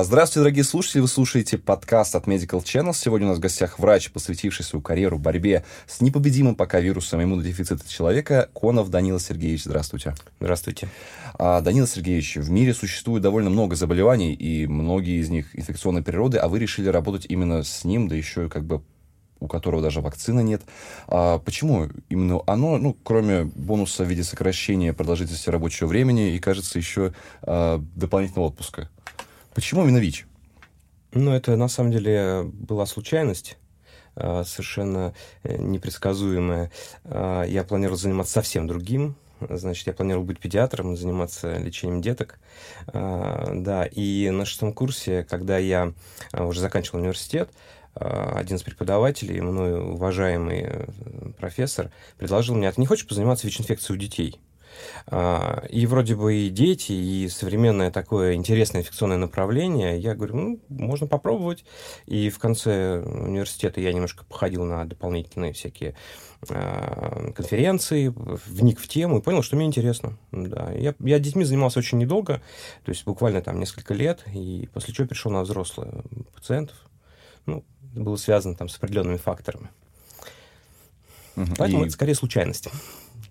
А, здравствуйте, дорогие слушатели. Вы слушаете подкаст от Medical Channel. Сегодня у нас в гостях врач, посвятивший свою карьеру борьбе с непобедимым пока вирусом иммунодефицита человека, Конов Данила Сергеевич. Здравствуйте. Здравствуйте. А, Данила Сергеевич, в мире существует довольно много заболеваний, и многие из них инфекционной природы, а вы решили работать именно с ним, да еще и как бы у которого даже вакцины нет. А почему именно оно, ну, кроме бонуса в виде сокращения продолжительности рабочего времени и, кажется, еще а, дополнительного отпуска? Почему именно ВИЧ? Ну, это на самом деле была случайность а, совершенно э, непредсказуемая. А, я планировал заниматься совсем другим. Значит, я планировал быть педиатром, заниматься лечением деток. А, да, и на шестом курсе, когда я уже заканчивал университет, один из преподавателей, мной уважаемый э, профессор, предложил мне, а ты не хочешь позаниматься ВИЧ-инфекцией у детей? А, и вроде бы и дети, и современное такое интересное инфекционное направление. Я говорю, ну, можно попробовать. И в конце университета я немножко походил на дополнительные всякие а, конференции, вник в тему и понял, что мне интересно. Да. Я, я детьми занимался очень недолго, то есть буквально там несколько лет, и после чего перешел на взрослых пациентов. Ну, было связано там с определенными факторами. Поэтому и... это скорее случайность.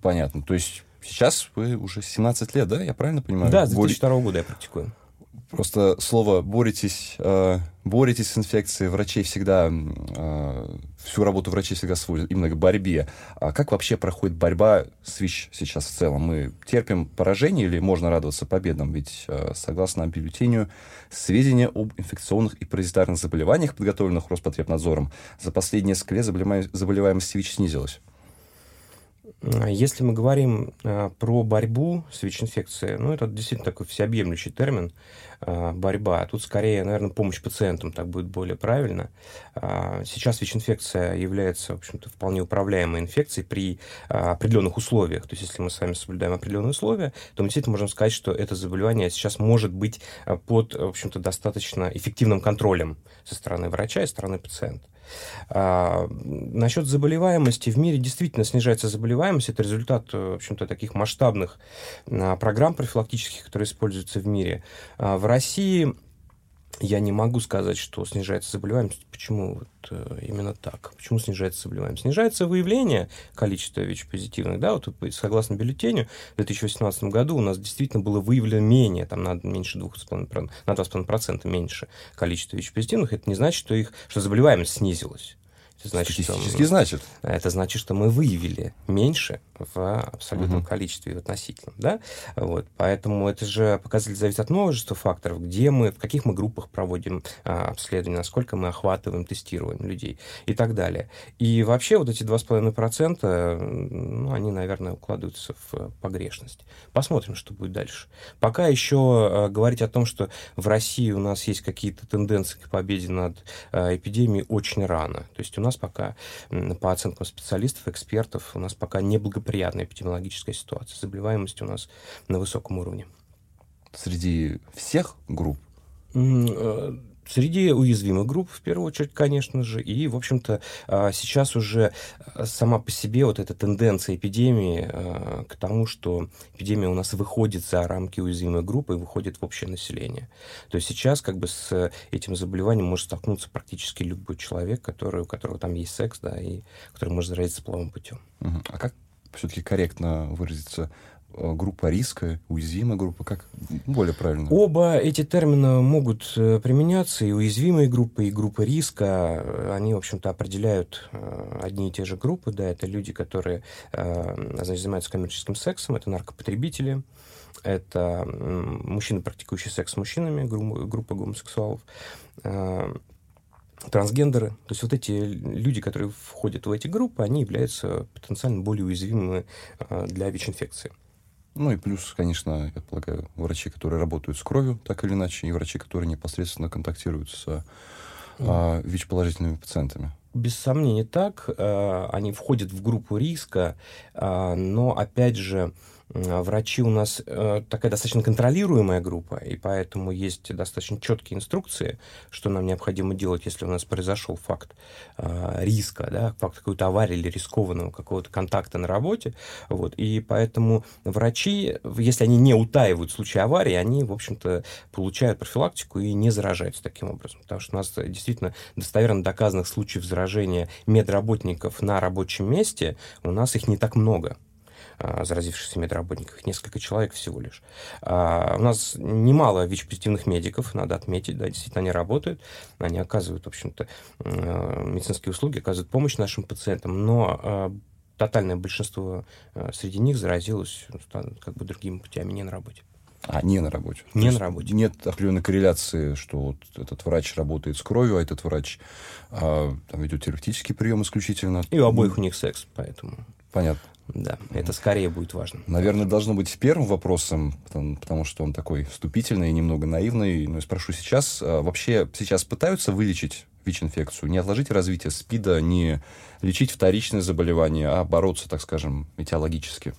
Понятно. То есть Сейчас вы уже 17 лет, да? Я правильно понимаю? Да, с 2002 Бор... года я практикую. Просто слово «боретесь», э, «боретесь с инфекцией» врачей всегда, э, всю работу врачей всегда сводят именно к борьбе. А как вообще проходит борьба с ВИЧ сейчас в целом? Мы терпим поражение или можно радоваться победам? Ведь, э, согласно бюллетеню, сведения об инфекционных и паразитарных заболеваниях, подготовленных Роспотребнадзором, за последние несколько лет заболеваемость ВИЧ снизилась. Если мы говорим э, про борьбу с ВИЧ-инфекцией, ну, это действительно такой всеобъемлющий термин э, борьба. Тут скорее, наверное, помощь пациентам так будет более правильно. Э, сейчас ВИЧ-инфекция является, в общем-то, вполне управляемой инфекцией при определенных условиях. То есть, если мы с вами соблюдаем определенные условия, то мы действительно можем сказать, что это заболевание сейчас может быть под, в общем-то, достаточно эффективным контролем со стороны врача и со стороны пациента. А, насчет заболеваемости. В мире действительно снижается заболеваемость. Это результат, в общем-то, таких масштабных а, программ профилактических, которые используются в мире. А, в России я не могу сказать, что снижается заболеваемость. Почему вот э, именно так? Почему снижается заболеваемость? Снижается выявление количества ВИЧ-позитивных. Да, вот согласно бюллетеню, в 2018 году у нас действительно было выявлено менее, там, на меньше 2,5%, на 2,5% меньше количества ВИЧ-позитивных. Это не значит, что, их, что заболеваемость снизилась. Это значит, Статистически что мы, значит. Это значит, что мы выявили меньше в абсолютном угу. количестве, в относительном. Да? Вот. Поэтому это же показатель зависит от множества факторов, где мы, в каких мы группах проводим а, обследование, насколько мы охватываем, тестируем людей и так далее. И вообще вот эти 2,5%, ну, они, наверное, укладываются в погрешность. Посмотрим, что будет дальше. Пока еще а, говорить о том, что в России у нас есть какие-то тенденции к победе над а, эпидемией, очень рано. То есть у нас нас пока, по оценкам специалистов, экспертов, у нас пока неблагоприятная эпидемиологическая ситуация. Заболеваемость у нас на высоком уровне. Среди всех групп? Среди уязвимых групп, в первую очередь, конечно же, и, в общем-то, а, сейчас уже а, сама по себе вот эта тенденция эпидемии а, к тому, что эпидемия у нас выходит за рамки уязвимой группы и выходит в общее население. То есть сейчас как бы с этим заболеванием может столкнуться практически любой человек, который, у которого там есть секс, да, и который может заразиться половым путем. А как все-таки корректно выразиться группа риска, уязвимая группа, как более правильно? Оба эти термина могут э, применяться, и уязвимые группы, и группы риска, э, они, в общем-то, определяют одни и те же группы, да, это люди, которые значит, занимаются коммерческим сексом, это наркопотребители, это мужчины, практикующие секс с мужчинами, группа гомосексуалов, трансгендеры. То есть вот эти люди, которые входят в эти группы, они являются потенциально более уязвимыми для ВИЧ-инфекции. Ну и плюс, конечно, я полагаю, врачи, которые работают с кровью, так или иначе, и врачи, которые непосредственно контактируют с а, ВИЧ-положительными пациентами. Без сомнения так. А, они входят в группу риска, а, но, опять же, врачи у нас э, такая достаточно контролируемая группа, и поэтому есть достаточно четкие инструкции, что нам необходимо делать, если у нас произошел факт э, риска, да, факт какой-то аварии или рискованного какого-то контакта на работе. Вот, и поэтому врачи, если они не утаивают случай аварии, они, в общем-то, получают профилактику и не заражаются таким образом. Потому что у нас действительно достоверно доказанных случаев заражения медработников на рабочем месте, у нас их не так много. А, заразившихся медработников, несколько человек всего лишь. А, у нас немало ВИЧ-позитивных медиков, надо отметить, да, действительно они работают, они оказывают, в общем-то, медицинские услуги, оказывают помощь нашим пациентам, но а, тотальное большинство среди них заразилось как бы другими путями, не на работе. А, не на работе. Не То на работе. Нет определенной корреляции, что вот этот врач работает с кровью, а этот врач а, там ведет терапевтический прием исключительно. И у обоих у них секс, поэтому. Понятно. Да, это скорее будет важно. Наверное, должно быть первым вопросом, потому, потому что он такой вступительный и немного наивный. Но я спрошу сейчас, а, вообще сейчас пытаются вылечить ВИЧ-инфекцию? Не отложить развитие СПИДа, не лечить вторичные заболевания, а бороться, так скажем, этиологически?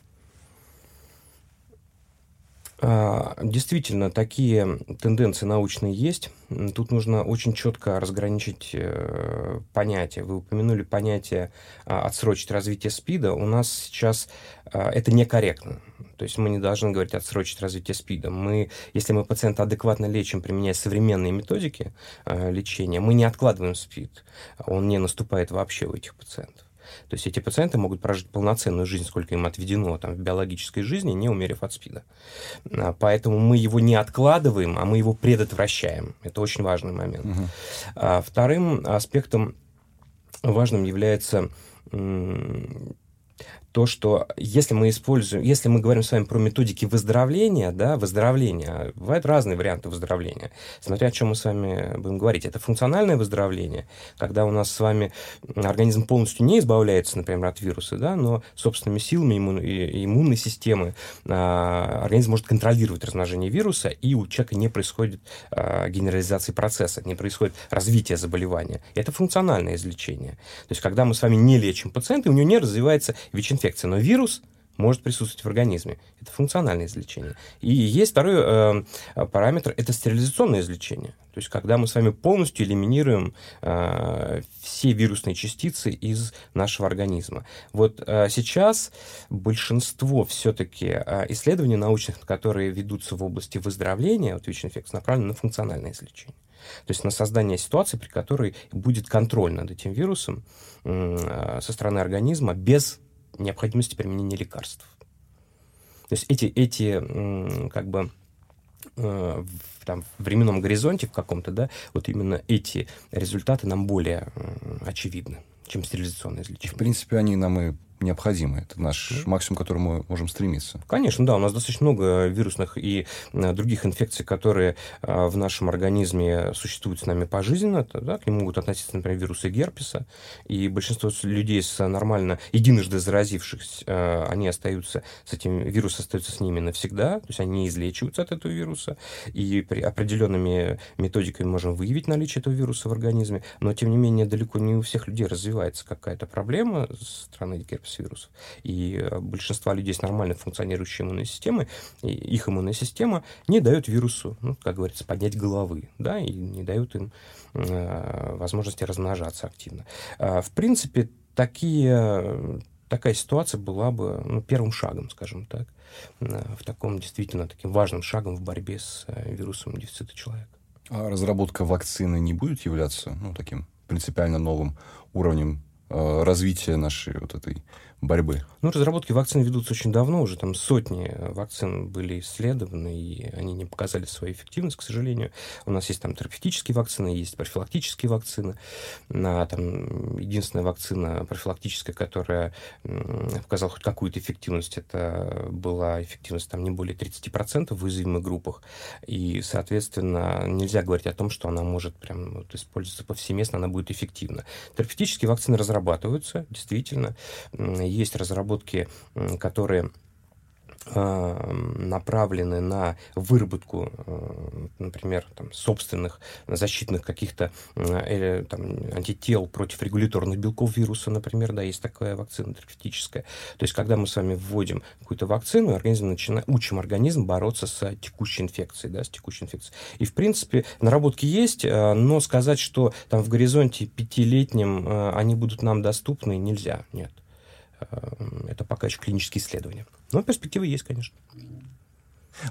А, действительно, такие тенденции научные есть. Тут нужно очень четко разграничить э, понятия. Вы упомянули понятие а, отсрочить развитие СПИДа. У нас сейчас а, это некорректно. То есть мы не должны говорить отсрочить развитие СПИДа. Мы, если мы пациента адекватно лечим, применяя современные методики лечения, мы не откладываем СПИД. Он не наступает вообще у этих пациентов. То есть эти пациенты могут прожить полноценную жизнь, сколько им отведено там, в биологической жизни, не умерев от СПИДа. А, поэтому мы его не откладываем, а мы его предотвращаем. Это очень важный момент. Угу. Вторым аспектом важным является то, что если мы используем, если мы говорим с вами про методики выздоровления, да, выздоровления, бывают разные варианты выздоровления, смотря о чем мы с вами будем говорить. Это функциональное выздоровление, когда у нас с вами организм полностью не избавляется, например, от вируса, да, но собственными силами иммун, иммунной системы а, организм может контролировать размножение вируса, и у человека не происходит а, генерализации процесса, не происходит развития заболевания. Это функциональное излечение. То есть, когда мы с вами не лечим пациента, у него не развивается ВИЧ инфекция, но вирус может присутствовать в организме. Это функциональное излечение. И есть второй э, параметр, это стерилизационное излечение. То есть, когда мы с вами полностью элиминируем э, все вирусные частицы из нашего организма. Вот э, сейчас большинство все-таки э, исследований научных, которые ведутся в области выздоровления от ВИЧ-инфекции, направлены на функциональное излечение. То есть на создание ситуации, при которой будет контроль над этим вирусом э, со стороны организма без необходимости применения лекарств. То есть эти, эти как бы э, в там, временном горизонте в каком-то, да, вот именно эти результаты нам более очевидны, чем стерилизационное излечение. В принципе, они нам и необходимы. Это наш mm. максимум, к которому мы можем стремиться. Конечно, да. У нас достаточно много вирусных и э, других инфекций, которые э, в нашем организме существуют с нами пожизненно. Да, к ним могут относиться, например, вирусы герпеса. И большинство людей с нормально, единожды заразившихся, э, они остаются с этим, вирус остается с ними навсегда. То есть они не излечиваются от этого вируса. И при определенными методиками можем выявить наличие этого вируса в организме. Но, тем не менее, далеко не у всех людей развивается какая-то проблема со стороны герпеса вирусов. И э, большинство людей с нормально функционирующей иммунной системой, их иммунная система не дает вирусу, ну, как говорится, поднять головы, да, и не дают им э, возможности размножаться активно. Э, в принципе, такие такая ситуация была бы ну, первым шагом, скажем так, э, в таком действительно таким важным шагом в борьбе с вирусом дефицита человека. А разработка вакцины не будет являться ну, таким принципиально новым уровнем Э, развития нашей вот этой борьбы? Ну, разработки вакцин ведутся очень давно, уже там сотни вакцин были исследованы, и они не показали свою эффективность, к сожалению. У нас есть там терапевтические вакцины, есть профилактические вакцины. А, там, единственная вакцина профилактическая, которая показала хоть какую-то эффективность, это была эффективность там не более 30% в уязвимых группах. И, соответственно, нельзя говорить о том, что она может прям вот, использоваться повсеместно, она будет эффективна. Терапевтические вакцины разрабатываются, действительно есть разработки, которые Э, направлены на выработку, э, например, там, собственных защитных каких-то э, там, антител против регуляторных белков вируса, например, да, есть такая вакцина терапевтическая. То есть, когда мы с вами вводим какую-то вакцину, организм начинает, учим организм бороться с текущей инфекцией, да, с текущей инфекцией. И, в принципе, наработки есть, но сказать, что там в горизонте пятилетнем они будут нам доступны, нельзя, нет. Эм, это пока еще клинические исследования. Но перспективы есть, конечно.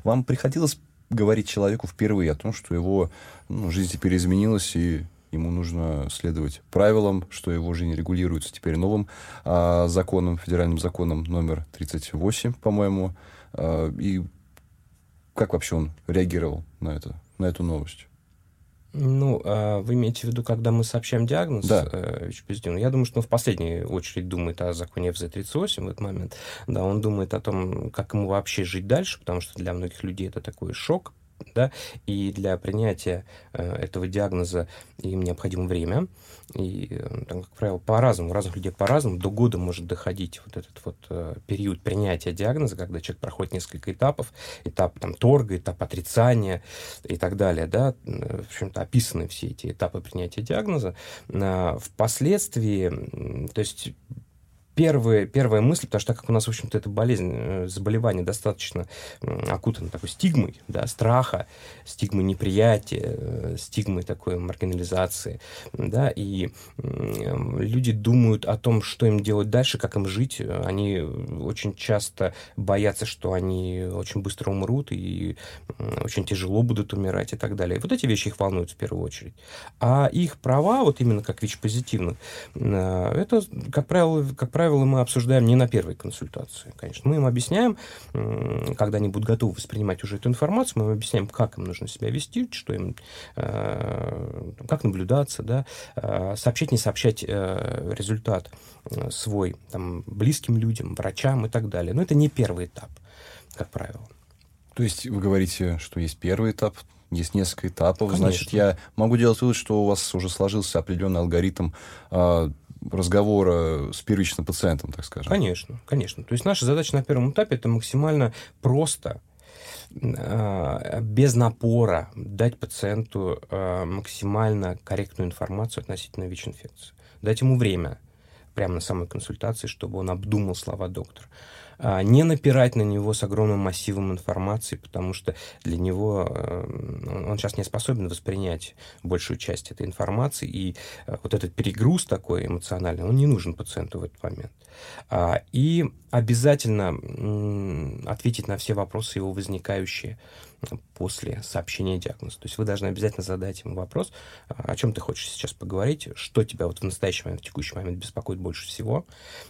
Вам приходилось говорить человеку впервые о том, что его ну, жизнь теперь изменилась, и ему нужно следовать правилам, что его жизнь регулируется теперь новым а, законом, федеральным законом номер 38, по-моему. А, и как вообще он реагировал на это, на эту новость? Ну, а вы имеете в виду, когда мы сообщаем диагноз да. э, ВИЧ-позитивный? Я думаю, что он в последнюю очередь думает о законе ФЗ-38 в этот момент. Да, он думает о том, как ему вообще жить дальше, потому что для многих людей это такой шок, да, и для принятия э, этого диагноза им необходимо время, и, э, там, как правило, по-разному, у разных людей по-разному, до года может доходить вот этот вот э, период принятия диагноза, когда человек проходит несколько этапов, этап там торга, этап отрицания и так далее, да, в общем-то, описаны все эти этапы принятия диагноза. Впоследствии, то есть первые, первая мысль, потому что так как у нас, в общем-то, эта болезнь, э, заболевание достаточно окутано такой стигмой, да, страха, стигмой неприятия, э, стигмой такой маргинализации, да, и люди думают о том, что им делать дальше, как им жить. Они очень часто боятся, что они очень быстро умрут и очень тяжело будут умирать и так далее. И вот эти вещи их волнуют в первую очередь. А их права, вот именно как ВИЧ-позитивных, э, это, как правило, как правило, правило, мы обсуждаем не на первой консультации, конечно. Мы им объясняем, когда они будут готовы воспринимать уже эту информацию, мы им объясняем, как им нужно себя вести, что им, э, как наблюдаться, да, э, сообщать, не сообщать э, результат свой там, близким людям, врачам и так далее. Но это не первый этап, как правило. То есть вы говорите, что есть первый этап, есть несколько этапов. Конечно. Значит, я могу делать вывод, что у вас уже сложился определенный алгоритм а, разговора с первичным пациентом, так скажем. Конечно, конечно. То есть наша задача на первом этапе это максимально просто а, без напора дать пациенту а, максимально корректную информацию относительно ВИЧ-инфекции. Дать ему время прямо на самой консультации, чтобы он обдумал слова доктора. А, не напирать на него с огромным массивом информации, потому что для него э, он сейчас не способен воспринять большую часть этой информации, и э, вот этот перегруз такой эмоциональный, он не нужен пациенту в этот момент. А, и обязательно ответить на все вопросы его возникающие после сообщения диагноза. То есть вы должны обязательно задать ему вопрос, о чем ты хочешь сейчас поговорить, что тебя вот в настоящий момент, в текущий момент беспокоит больше всего,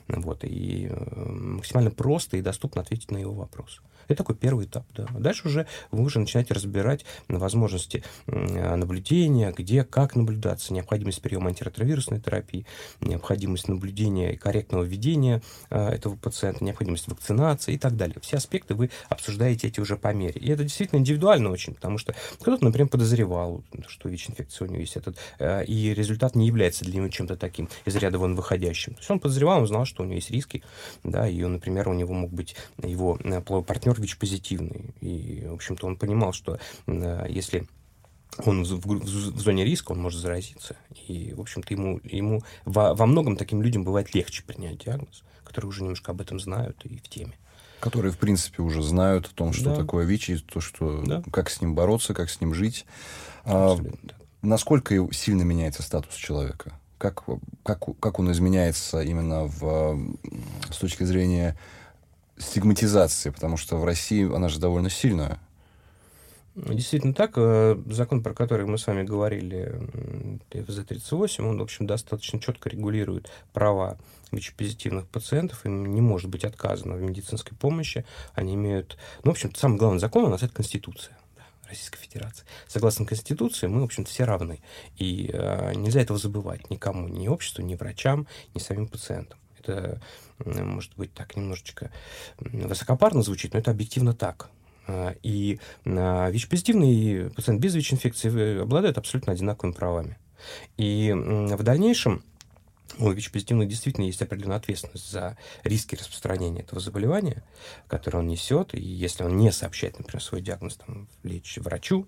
вот, и э, максимально просто и доступно ответить на его вопрос. Это такой первый этап, да. Дальше уже вы уже начинаете разбирать возможности наблюдения, где, как наблюдаться, необходимость приема антиретровирусной терапии, необходимость наблюдения и корректного ведения а, этого пациента, необходимость вакцинации и так далее. Все аспекты вы обсуждаете эти уже по мере. И это действительно индивидуально очень, потому что кто-то, например, подозревал, что ВИЧ-инфекция у него есть этот, а, и результат не является для него чем-то таким из ряда вон выходящим. То есть он подозревал, он знал, что у него есть риски, да, и, например, у него мог быть его а, партнер ВИЧ-позитивный. И, в общем-то, он понимал, что э, если он в, в, в зоне риска, он может заразиться. И, в общем-то, ему, ему во, во многом таким людям бывает легче принять диагноз, которые уже немножко об этом знают и в теме. Которые, в принципе, уже знают о том, что да. такое ВИЧ, и то, что, да. как с ним бороться, как с ним жить. А, насколько сильно меняется статус человека? Как, как, как он изменяется именно в, с точки зрения стигматизации, потому что в России она же довольно сильная. Действительно так. Э, закон, про который мы с вами говорили, ФЗ-38, он, в общем, достаточно четко регулирует права ВИЧ-позитивных пациентов, им не может быть отказано в медицинской помощи. Они имеют... Ну, в общем, самый главный закон у нас — это Конституция. Российской Федерации. Согласно Конституции, мы, в общем-то, все равны. И э, нельзя этого забывать никому, ни обществу, ни врачам, ни самим пациентам. Это, может быть, так немножечко высокопарно звучит, но это объективно так. А, и а, ВИЧ-позитивный пациент без ВИЧ-инфекции обладает абсолютно одинаковыми правами. И в дальнейшем у ВИЧ-позитивных действительно есть определенная ответственность за риски распространения этого заболевания, которое он несет, и если он не сообщает, например, свой диагноз там, лечь врачу,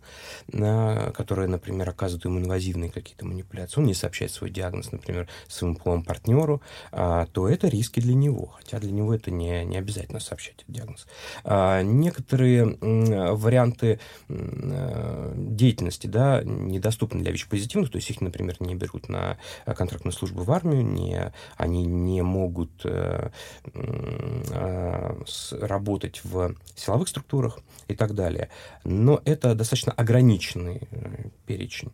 который, например, оказывает ему инвазивные какие-то манипуляции, он не сообщает свой диагноз, например, своему половому партнеру, а, то это риски для него, хотя для него это не, не обязательно сообщать этот диагноз. А, некоторые варианты деятельности да, недоступны для ВИЧ-позитивных, то есть их, например, не берут на контрактную службу в армию, не, они не могут э, э, работать в силовых структурах и так далее. Но это достаточно ограниченный э, перечень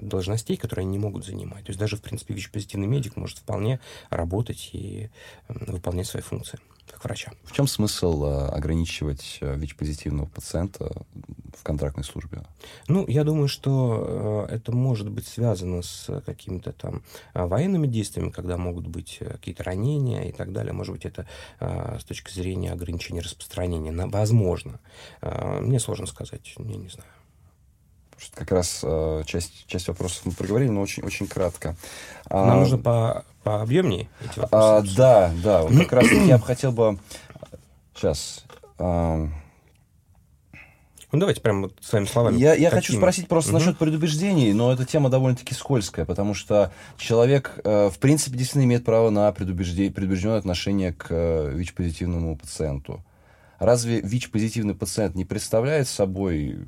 должностей, которые они не могут занимать. То есть даже, в принципе, ВИЧ-позитивный медик может вполне работать и выполнять свои функции врача. В чем смысл э, ограничивать э, ВИЧ-позитивного пациента в контрактной службе? Ну, я думаю, что э, это может быть связано с какими-то там военными действиями, когда могут быть какие-то ранения и так далее. Может быть, это с точки зрения ограничения распространения. Возможно. Мне сложно сказать, я не знаю. Как раз часть, часть вопросов мы проговорили, но очень, очень кратко. Нам а, нужно по пообъемнее эти вопросы? А, да, да. Вот как раз я бы хотел бы... Сейчас... А... Ну, давайте прямо вот своими словами. Я, я хочу спросить просто угу. насчет предубеждений, но эта тема довольно-таки скользкая, потому что человек, э, в принципе, действительно имеет право на предубеждение, предубежденное отношение к э, ВИЧ-позитивному пациенту. Разве ВИЧ-позитивный пациент не представляет собой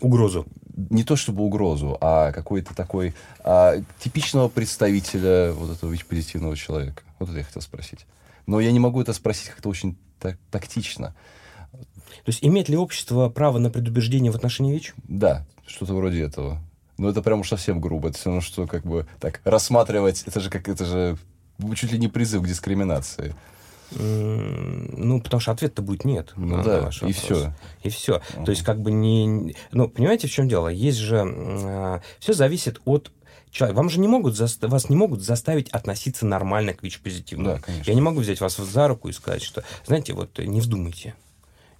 Угрозу. Не то чтобы угрозу, а какой-то такой а, типичного представителя вот этого ВИЧ-позитивного человека. Вот это я хотел спросить. Но я не могу это спросить как-то очень так, тактично. То есть имеет ли общество право на предубеждение в отношении ВИЧ? Да, что-то вроде этого. Но это прям уж совсем грубо. Это все равно, что как бы так рассматривать, это же как это же чуть ли не призыв к дискриминации. Ну, потому что ответ-то будет нет. Ну да, и все. И все. Uh-huh. То есть, как бы не... Ну, понимаете, в чем дело? Есть же... А, все зависит от человека. Вам же не могут заста... вас не могут заставить относиться нормально к ВИЧ-позитивному. Да, конечно. Я не могу взять вас за руку и сказать, что, знаете, вот не вздумайте.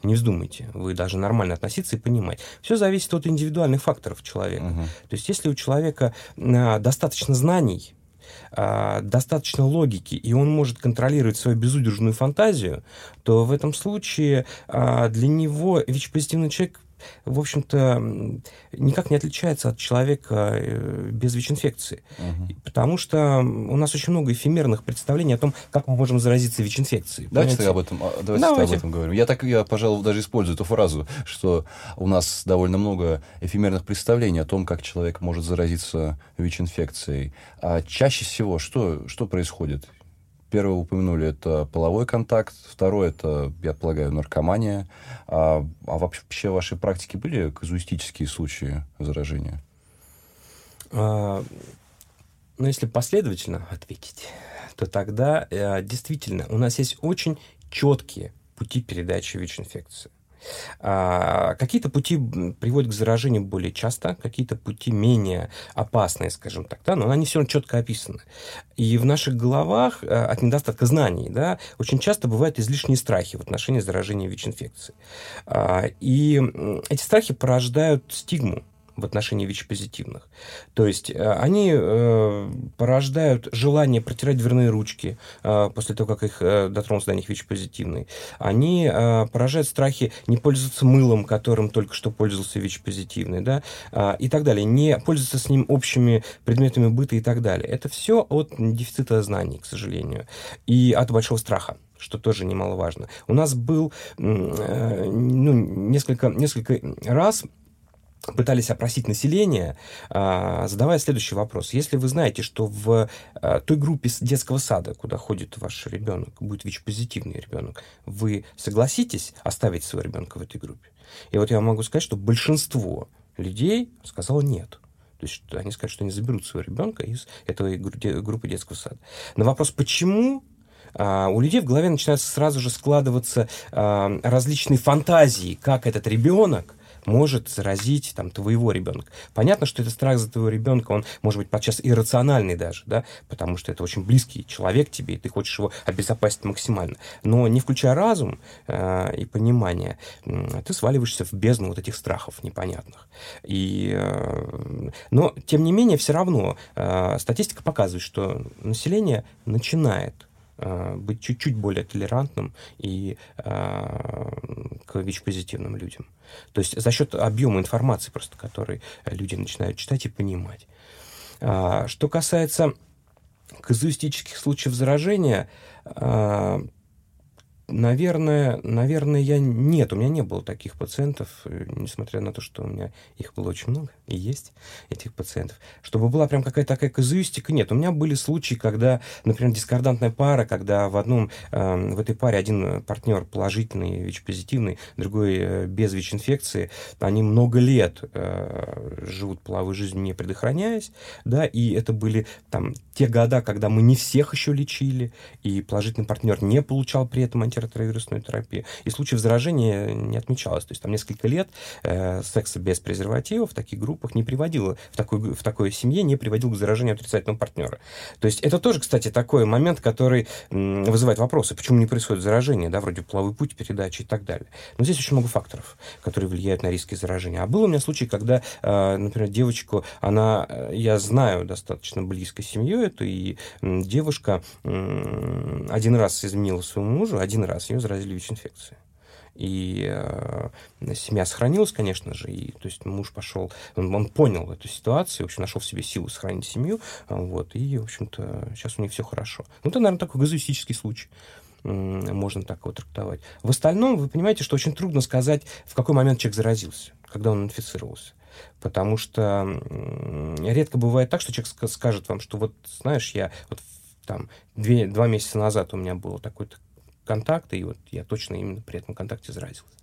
Не вздумайте. Вы должны нормально относиться и понимать. Все зависит от индивидуальных факторов человека. Uh-huh. То есть, если у человека а, достаточно знаний, а, достаточно логики, и он может контролировать свою безудержную фантазию, то в этом случае а, для него ВИЧ-позитивный человек в общем-то, никак не отличается от человека э, без ВИЧ-инфекции. Угу. Потому что у нас очень много эфемерных представлений о том, как мы можем заразиться ВИЧ-инфекцией. Давайте об этом, а, давайте, давайте. об этом говорим. Я так, я, пожалуй, даже использую эту фразу, что у нас довольно много эфемерных представлений о том, как человек может заразиться ВИЧ-инфекцией. А чаще всего что, что происходит? Первое упомянули, это половой контакт. Второе, это, я полагаю, наркомания. А, а вообще в вашей практике были казуистические случаи заражения? А, ну, если последовательно ответить, то тогда э, действительно у нас есть очень четкие пути передачи ВИЧ-инфекции. А, какие-то пути приводят к заражению более часто, какие-то пути менее опасные, скажем так, да, но они все равно четко описаны. И в наших головах э, от недостатка знаний, да, очень часто бывают излишние страхи в отношении заражения ВИЧ-инфекцией. А, и эти страхи порождают стигму в отношении ВИЧ-позитивных. То есть э, они э, порождают желание протирать дверные ручки э, после того, как их э, дотронулся до них ВИЧ-позитивный. Они э, поражают страхи не пользоваться мылом, которым только что пользовался ВИЧ-позитивный, да, э, и так далее. Не пользоваться с ним общими предметами быта и так далее. Это все от дефицита знаний, к сожалению, и от большого страха что тоже немаловажно. У нас был э, ну, несколько, несколько раз пытались опросить население, а, задавая следующий вопрос. Если вы знаете, что в а, той группе детского сада, куда ходит ваш ребенок, будет ВИЧ-позитивный ребенок, вы согласитесь оставить своего ребенка в этой группе? И вот я могу сказать, что большинство людей сказало нет. То есть они скажут, что они заберут своего ребенка из этой группы детского сада. На вопрос, почему а, у людей в голове начинают сразу же складываться различные фантазии, как этот ребенок может заразить там, твоего ребенка. Понятно, что это страх за твоего ребенка, он может быть подчас иррациональный даже, да, потому что это очень близкий человек тебе, и ты хочешь его обезопасить максимально. Но не включая разум э, и понимание, э, ты сваливаешься в бездну вот этих страхов непонятных. И, э, но, тем не менее, все равно э, статистика показывает, что население начинает быть чуть-чуть более толерантным и э, к ВИЧ-позитивным людям. То есть за счет объема информации, просто который люди начинают читать и понимать. А, что касается казуистических случаев заражения, э, Наверное, наверное, я нет, у меня не было таких пациентов, э, несмотря на то, что у меня их было очень много и есть этих пациентов. Чтобы была прям какая-то такая казуистика, нет. У меня были случаи, когда, например, дискордантная пара, когда в одном, э, в этой паре один партнер положительный, ВИЧ-позитивный, другой э, без ВИЧ-инфекции, они много лет э, живут половой жизнью, не предохраняясь, да, и это были там те года, когда мы не всех еще лечили, и положительный партнер не получал при этом антиретровирусную терапию. И случаев заражения не отмечалось. То есть там несколько лет э, секса без презерватива в таких группах не приводило, в такой, в такой семье не приводил к заражению отрицательного партнера. То есть это тоже, кстати, такой момент, который м, вызывает вопросы, почему не происходит заражение, да, вроде половой путь передачи и так далее. Но здесь очень много факторов, которые влияют на риски заражения. А был у меня случай, когда, э, например, девочку, она, э, я знаю достаточно близко семью эту, и девушка м, один раз изменила своему мужу, один раз ее заразили ВИЧ-инфекцией. И э, семья сохранилась, конечно же, и то есть муж пошел, он, он понял эту ситуацию, в общем, нашел в себе силу сохранить семью, вот, и, в общем-то, сейчас у них все хорошо. Ну, это, наверное, такой газуистический случай можно так его трактовать. В остальном, вы понимаете, что очень трудно сказать, в какой момент человек заразился, когда он инфицировался. Потому что редко бывает так, что человек скажет вам, что вот, знаешь, я вот там две, два месяца назад у меня было такой-то контакта, и вот я точно именно при этом контакте заразился.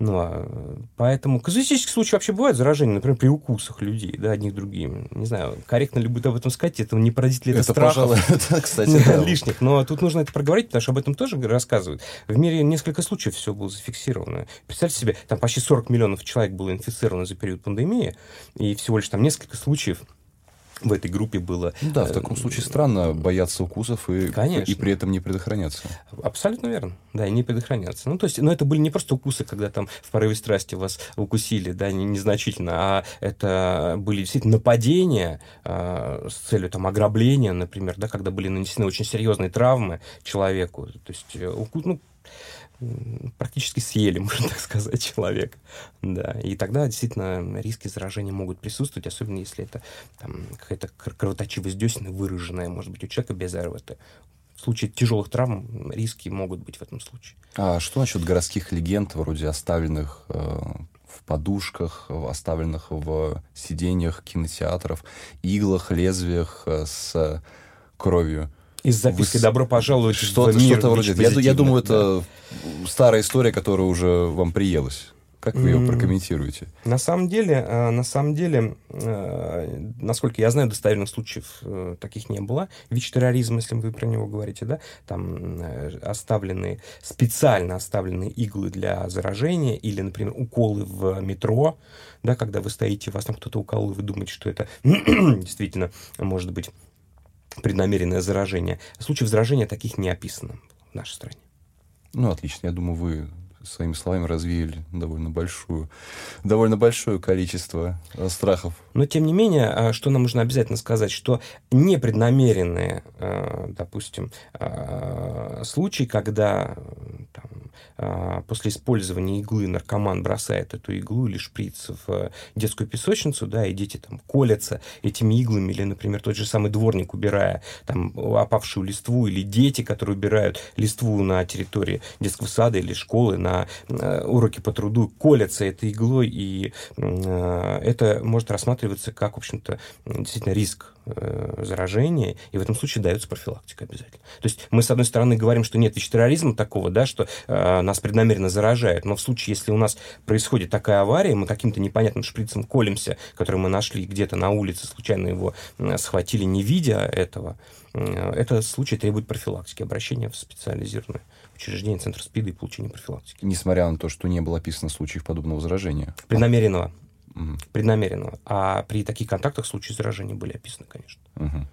Ну, а, поэтому казуистические случаи вообще бывают заражения, например, при укусах людей, да, одних другими. Не знаю, корректно ли будет об этом сказать, это не породит ли это, это страхов пожалуй, кстати, да. лишних. Но тут нужно это проговорить, потому что об этом тоже рассказывают. В мире несколько случаев все было зафиксировано. Представьте себе, там почти 40 миллионов человек было инфицировано за период пандемии, и всего лишь там несколько случаев в этой группе было... Да, в таком случае странно бояться укусов и, Конечно. и при этом не предохраняться. Абсолютно верно. Да, и не предохраняться. Ну, то есть, но это были не просто укусы, когда там в порыве страсти вас укусили, да, не, незначительно, а это были действительно нападения э, с целью там ограбления, например, да, когда были нанесены очень серьезные травмы человеку. То есть, э, укус, ну, практически съели, можно так сказать, человек. Да. И тогда действительно риски заражения могут присутствовать, особенно если это там, какая-то кровоточивость десны выраженная, может быть, у человека без РВТ. В случае тяжелых травм риски могут быть в этом случае. А что насчет городских легенд, вроде оставленных э, в подушках, оставленных в сиденьях кинотеатров, иглах, лезвиях э, с кровью? И с запиской «Добро пожаловать что в мир». Что-то вроде. Я, я думаю, это да. Старая история, которая уже вам приелась. Как вы ее прокомментируете? На самом деле, э, на самом деле, э, насколько я знаю, достоверных случаев э, таких не было. ВИЧ-терроризм, если вы про него говорите, да, там оставленные, специально оставленные иглы для заражения или, например, уколы в метро, да, когда вы стоите, вас там кто-то уколол, и вы думаете, что это действительно может быть преднамеренное заражение. Случаев заражения таких не описано в нашей стране. Ну, отлично. Я думаю, вы своими словами развеяли довольно большую, довольно большое количество э, страхов. Но, тем не менее, а, что нам нужно обязательно сказать, что непреднамеренные, э, допустим, э, случаи, когда там, после использования иглы наркоман бросает эту иглу или шприц в детскую песочницу, да, и дети там колятся этими иглами, или, например, тот же самый дворник, убирая там опавшую листву, или дети, которые убирают листву на территории детского сада или школы, на на э, уроки по труду колятся этой иглой, и э, это может рассматриваться как, в общем-то, действительно риск э, заражения, и в этом случае дается профилактика обязательно. То есть мы, с одной стороны, говорим, что нет ВИЧ-терроризма такого, да, что э, нас преднамеренно заражают, но в случае, если у нас происходит такая авария, мы каким-то непонятным шприцем колемся, который мы нашли где-то на улице, случайно его схватили, не видя этого, это случай требует профилактики, обращения в специализированную учреждения Центра СПИДа и получения профилактики. Несмотря на то, что не было описано случаев подобного заражения? Преднамеренного. Угу. Преднамеренного. А при таких контактах случаи заражения были описаны, конечно. Угу.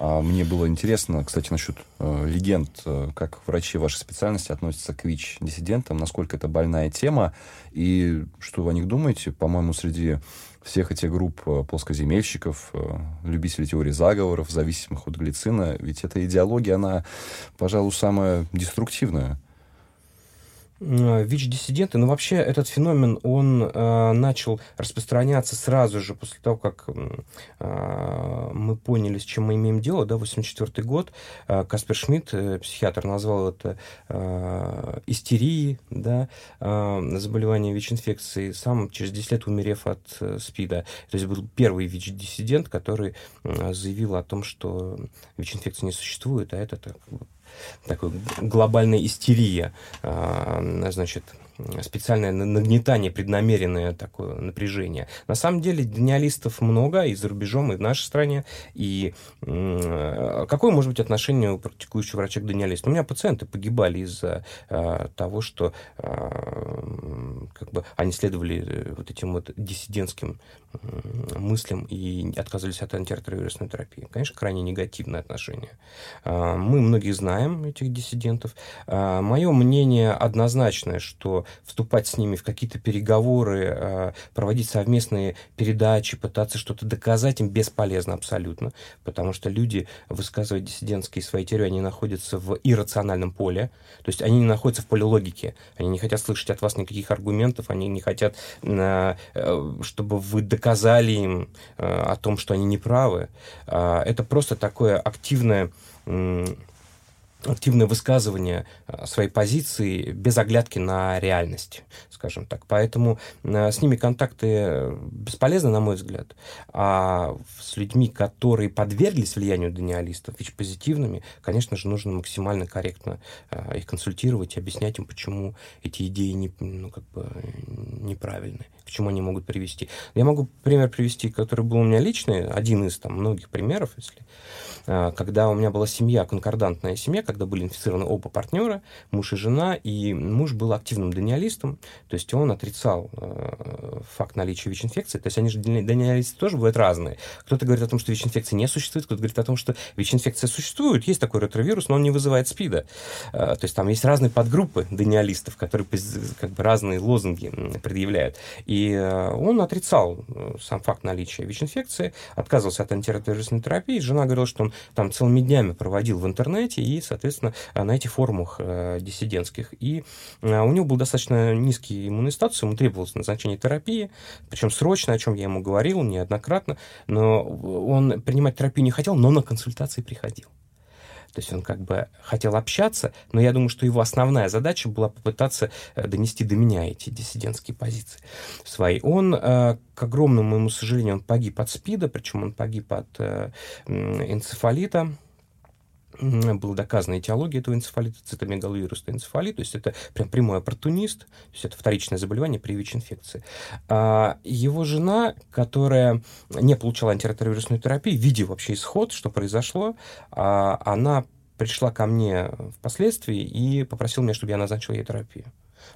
А мне было интересно, кстати, насчет э, легенд, э, как врачи вашей специальности относятся к ВИЧ-диссидентам, насколько это больная тема, и что вы о них думаете? По-моему, среди всех этих групп э, плоскоземельщиков, э, любителей теории заговоров, зависимых от глицина, ведь эта идеология, она, пожалуй, самая деструктивная. Э, ВИЧ-диссиденты, но ну, вообще этот феномен, он э, начал распространяться сразу же после того, как э, мы поняли, с чем мы имеем дело, да, 84 год, э, Каспер Шмидт, э, психиатр, назвал это э, истерией, да, э, заболевание ВИЧ-инфекции, сам через 10 лет умерев от э, СПИДа. То есть был первый ВИЧ-диссидент, который э, заявил о том, что ВИЧ-инфекции не существует, а это так, такой глобальная истерия, а, значит, специальное нагнетание, преднамеренное такое напряжение. На самом деле дениалистов много и за рубежом, и в нашей стране. И какое может быть отношение у практикующего врача к дениалисту? У меня пациенты погибали из-за э, того, что э, как бы они следовали э, вот этим вот диссидентским мыслям и отказывались от антиретровирусной терапии. Конечно, крайне негативное отношение. Мы многие знаем этих диссидентов. Мое мнение однозначное, что вступать с ними в какие-то переговоры, э, проводить совместные передачи, пытаться что-то доказать им бесполезно абсолютно, потому что люди, высказывая диссидентские свои теории, они находятся в иррациональном поле, то есть они не находятся в поле логики, они не хотят слышать от вас никаких аргументов, они не хотят, э, э, чтобы вы доказали им о том, что они неправы. Это просто такое активное активное высказывание э, своей позиции без оглядки на реальность, скажем так. Поэтому э, с ними контакты бесполезны, на мой взгляд. А с людьми, которые подверглись влиянию даниалистов, ВИЧ-позитивными, конечно же, нужно максимально корректно э, их консультировать и объяснять им, почему эти идеи не, ну, как бы неправильны, к чему они могут привести. Я могу пример привести, который был у меня личный, один из там многих примеров, если когда у меня была семья, конкордантная семья, когда были инфицированы оба партнера, муж и жена, и муж был активным даниалистом, то есть он отрицал э, факт наличия ВИЧ-инфекции. То есть они же, даниалисты тоже бывают разные. Кто-то говорит о том, что ВИЧ-инфекции не существует, кто-то говорит о том, что ВИЧ-инфекция существует, есть такой ретровирус, но он не вызывает СПИДа. Э, то есть там есть разные подгруппы даниалистов, которые как бы разные лозунги предъявляют. И э, он отрицал э, сам факт наличия ВИЧ-инфекции, отказывался от антиретровирусной терапии. Жена говорила, что он там целыми днями проводил в интернете и, соответственно, на этих форумах э, диссидентских. И э, у него был достаточно низкий иммунный статус, ему требовалось назначение терапии, причем срочно, о чем я ему говорил неоднократно, но он принимать терапию не хотел, но на консультации приходил. То есть он как бы хотел общаться, но я думаю, что его основная задача была попытаться э, донести до меня эти диссидентские позиции свои. Он, э, к огромному моему сожалению, он погиб от СПИДа, причем он погиб от э, энцефалита, была доказана этиология этого энцефалита, цитомегаловирусный энцефалит, то есть это прям прямой оппортунист, то есть это вторичное заболевание при ВИЧ-инфекции. А его жена, которая не получала антиретровирусную терапию, видя вообще исход, что произошло, а, она пришла ко мне впоследствии и попросила меня, чтобы я назначил ей терапию.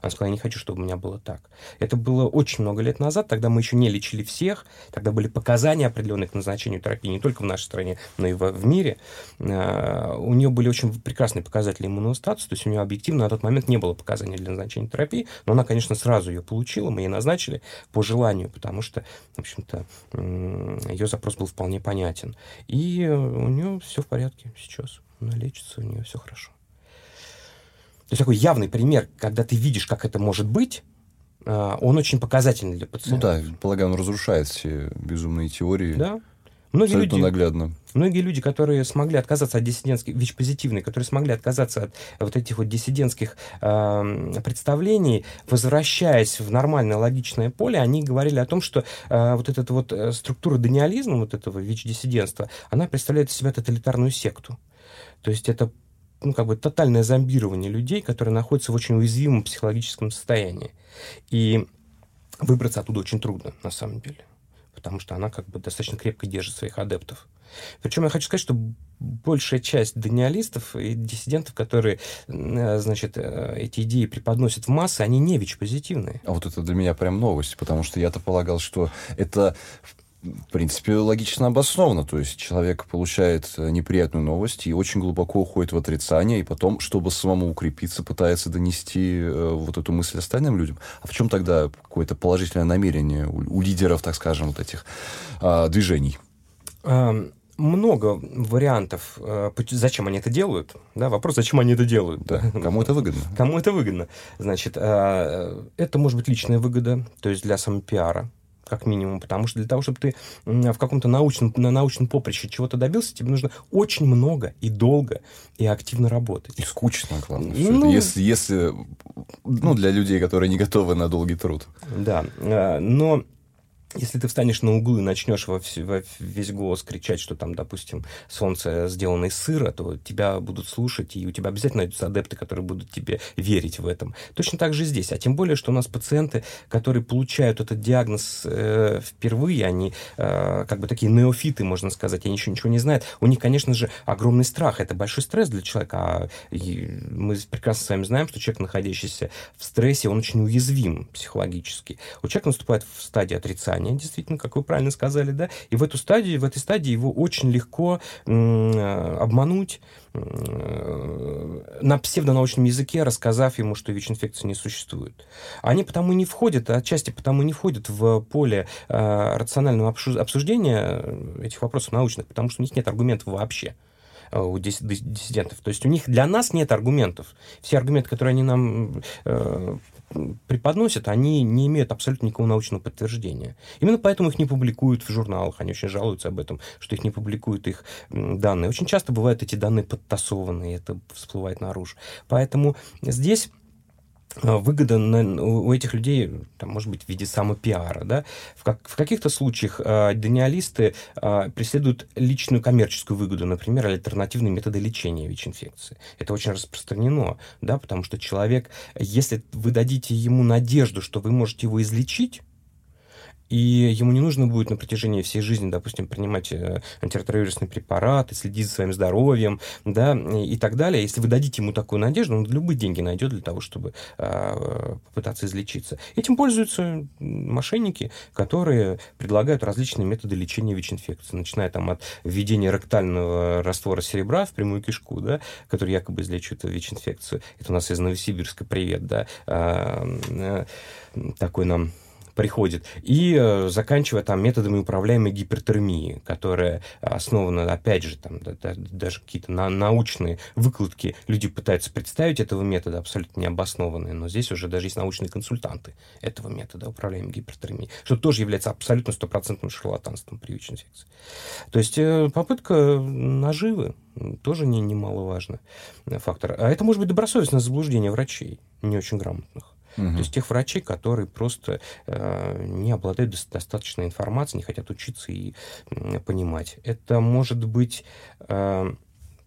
Она сказала, я не хочу, чтобы у меня было так. Это было очень много лет назад, тогда мы еще не лечили всех, тогда были показания определенные к назначению терапии, не только в нашей стране, но и в, в мире. А, у нее были очень прекрасные показатели иммунного статуса, то есть у нее объективно на тот момент не было показаний для назначения терапии, но она, конечно, сразу ее получила, мы ей назначили по желанию, потому что, в общем-то, ее запрос был вполне понятен. И у нее все в порядке сейчас. Она лечится, у нее все хорошо. То есть такой явный пример, когда ты видишь, как это может быть, а, он очень показательный для пациента. Ну да, полагаю, он разрушает все безумные теории. Да. Многие люди, наглядно. Многие люди, которые смогли отказаться от диссидентских, ВИЧ-позитивные, которые смогли отказаться от вот этих вот диссидентских э, представлений, возвращаясь в нормальное логичное поле, они говорили о том, что э, вот эта вот э, структура даниализма, вот этого ВИЧ-диссидентства, она представляет из себя тоталитарную секту. То есть это ну, как бы тотальное зомбирование людей, которые находятся в очень уязвимом психологическом состоянии. И выбраться оттуда очень трудно, на самом деле. потому что она как бы достаточно крепко держит своих адептов. Причем я хочу сказать, что большая часть даниалистов и диссидентов, которые, э, значит, э, эти идеи преподносят в массы, они не ВИЧ-позитивные. А вот это для меня прям новость, потому что я-то полагал, что это в принципе, логично обосновано. То есть человек получает э, неприятную новость и очень глубоко уходит в отрицание, и потом, чтобы самому укрепиться, пытается донести э, вот эту мысль остальным людям. А в чем тогда какое-то положительное намерение у, у лидеров, так скажем, вот этих э, движений? много вариантов, э, зачем они это делают. Да, вопрос, зачем они это делают. Да, кому это выгодно. Кому это выгодно. Значит, это может быть личная выгода, то есть для самопиара как минимум, потому что для того, чтобы ты в каком-то научном, на научном поприще чего-то добился, тебе нужно очень много и долго и активно работать. И скучно, главное. Ну, если, если, ну, для людей, которые не готовы на долгий труд. Да, э, но если ты встанешь на углу и начнешь во, во весь голос кричать, что там, допустим, солнце сделано из сыра, то тебя будут слушать, и у тебя обязательно найдутся адепты, которые будут тебе верить в этом. Точно так же здесь. А тем более, что у нас пациенты, которые получают этот диагноз э, впервые, они э, как бы такие неофиты, можно сказать, они еще ничего не знают. У них, конечно же, огромный страх. Это большой стресс для человека. А мы прекрасно с вами знаем, что человек, находящийся в стрессе, он очень уязвим психологически. У человека наступает в стадии отрицания сознания, действительно, как вы правильно сказали, да, и в эту стадию, в этой стадии его очень легко э, обмануть, на псевдонаучном языке, рассказав ему, что ВИЧ-инфекции не существует. Они потому не входят, отчасти потому не входят в поле э, рационального обсуждения этих вопросов научных, потому что у них нет аргументов вообще э, у диссидентов. То есть у них для нас нет аргументов. Все аргументы, которые они нам э, преподносят, они не имеют абсолютно никакого научного подтверждения. Именно поэтому их не публикуют в журналах, они очень жалуются об этом, что их не публикуют их данные. Очень часто бывают эти данные подтасованы, и это всплывает наружу. Поэтому здесь выгода на, у этих людей, там, может быть, в виде самопиара. Да? В, как, в каких-то случаях э, даниалисты э, преследуют личную коммерческую выгоду, например, альтернативные методы лечения ВИЧ-инфекции. Это очень распространено, да, потому что человек, если вы дадите ему надежду, что вы можете его излечить, и ему не нужно будет на протяжении всей жизни, допустим, принимать э, антиретровирусные препараты, следить за своим здоровьем, да, и так далее. Если вы дадите ему такую надежду, он любые деньги найдет для того, чтобы а, попытаться излечиться. Этим пользуются мошенники, которые предлагают различные методы лечения ВИЧ-инфекции, начиная там от введения ректального раствора серебра в прямую кишку, да, который якобы излечивает ВИЧ-инфекцию. Это у нас из Новосибирска привет, да, а, э, такой нам приходит, и э, заканчивая там методами управляемой гипертермии, которая основана, опять же, там да, да, даже какие-то на, научные выкладки люди пытаются представить этого метода, абсолютно необоснованные, но здесь уже даже есть научные консультанты этого метода управляемой гипертермии, что тоже является абсолютно стопроцентным шарлатанством при ВИЧ-инфекции. То есть э, попытка наживы тоже не, немаловажный фактор. А это может быть добросовестное заблуждение врачей, не очень грамотных. Угу. То есть тех врачей, которые просто э, не обладают достаточной информацией, не хотят учиться и э, понимать. Это может быть э,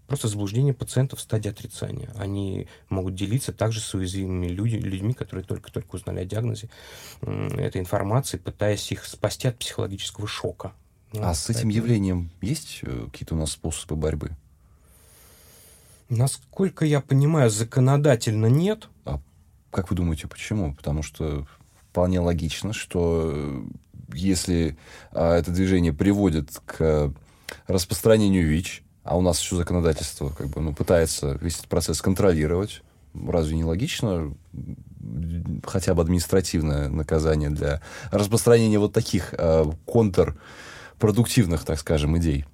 просто заблуждение пациентов в стадии отрицания. Они могут делиться также с уязвимыми люди, людьми, которые только-только узнали о диагнозе этой информации, пытаясь их спасти от психологического шока. А с этим явлением есть э, какие-то у нас способы борьбы? Насколько я понимаю, законодательно нет. А как вы думаете, почему? Потому что вполне логично, что э, если а, это движение приводит к распространению ВИЧ, а у нас еще законодательство как бы, ну, пытается весь этот процесс контролировать, разве не логично хотя бы административное наказание для распространения вот таких э, контрпродуктивных, так скажем, идей?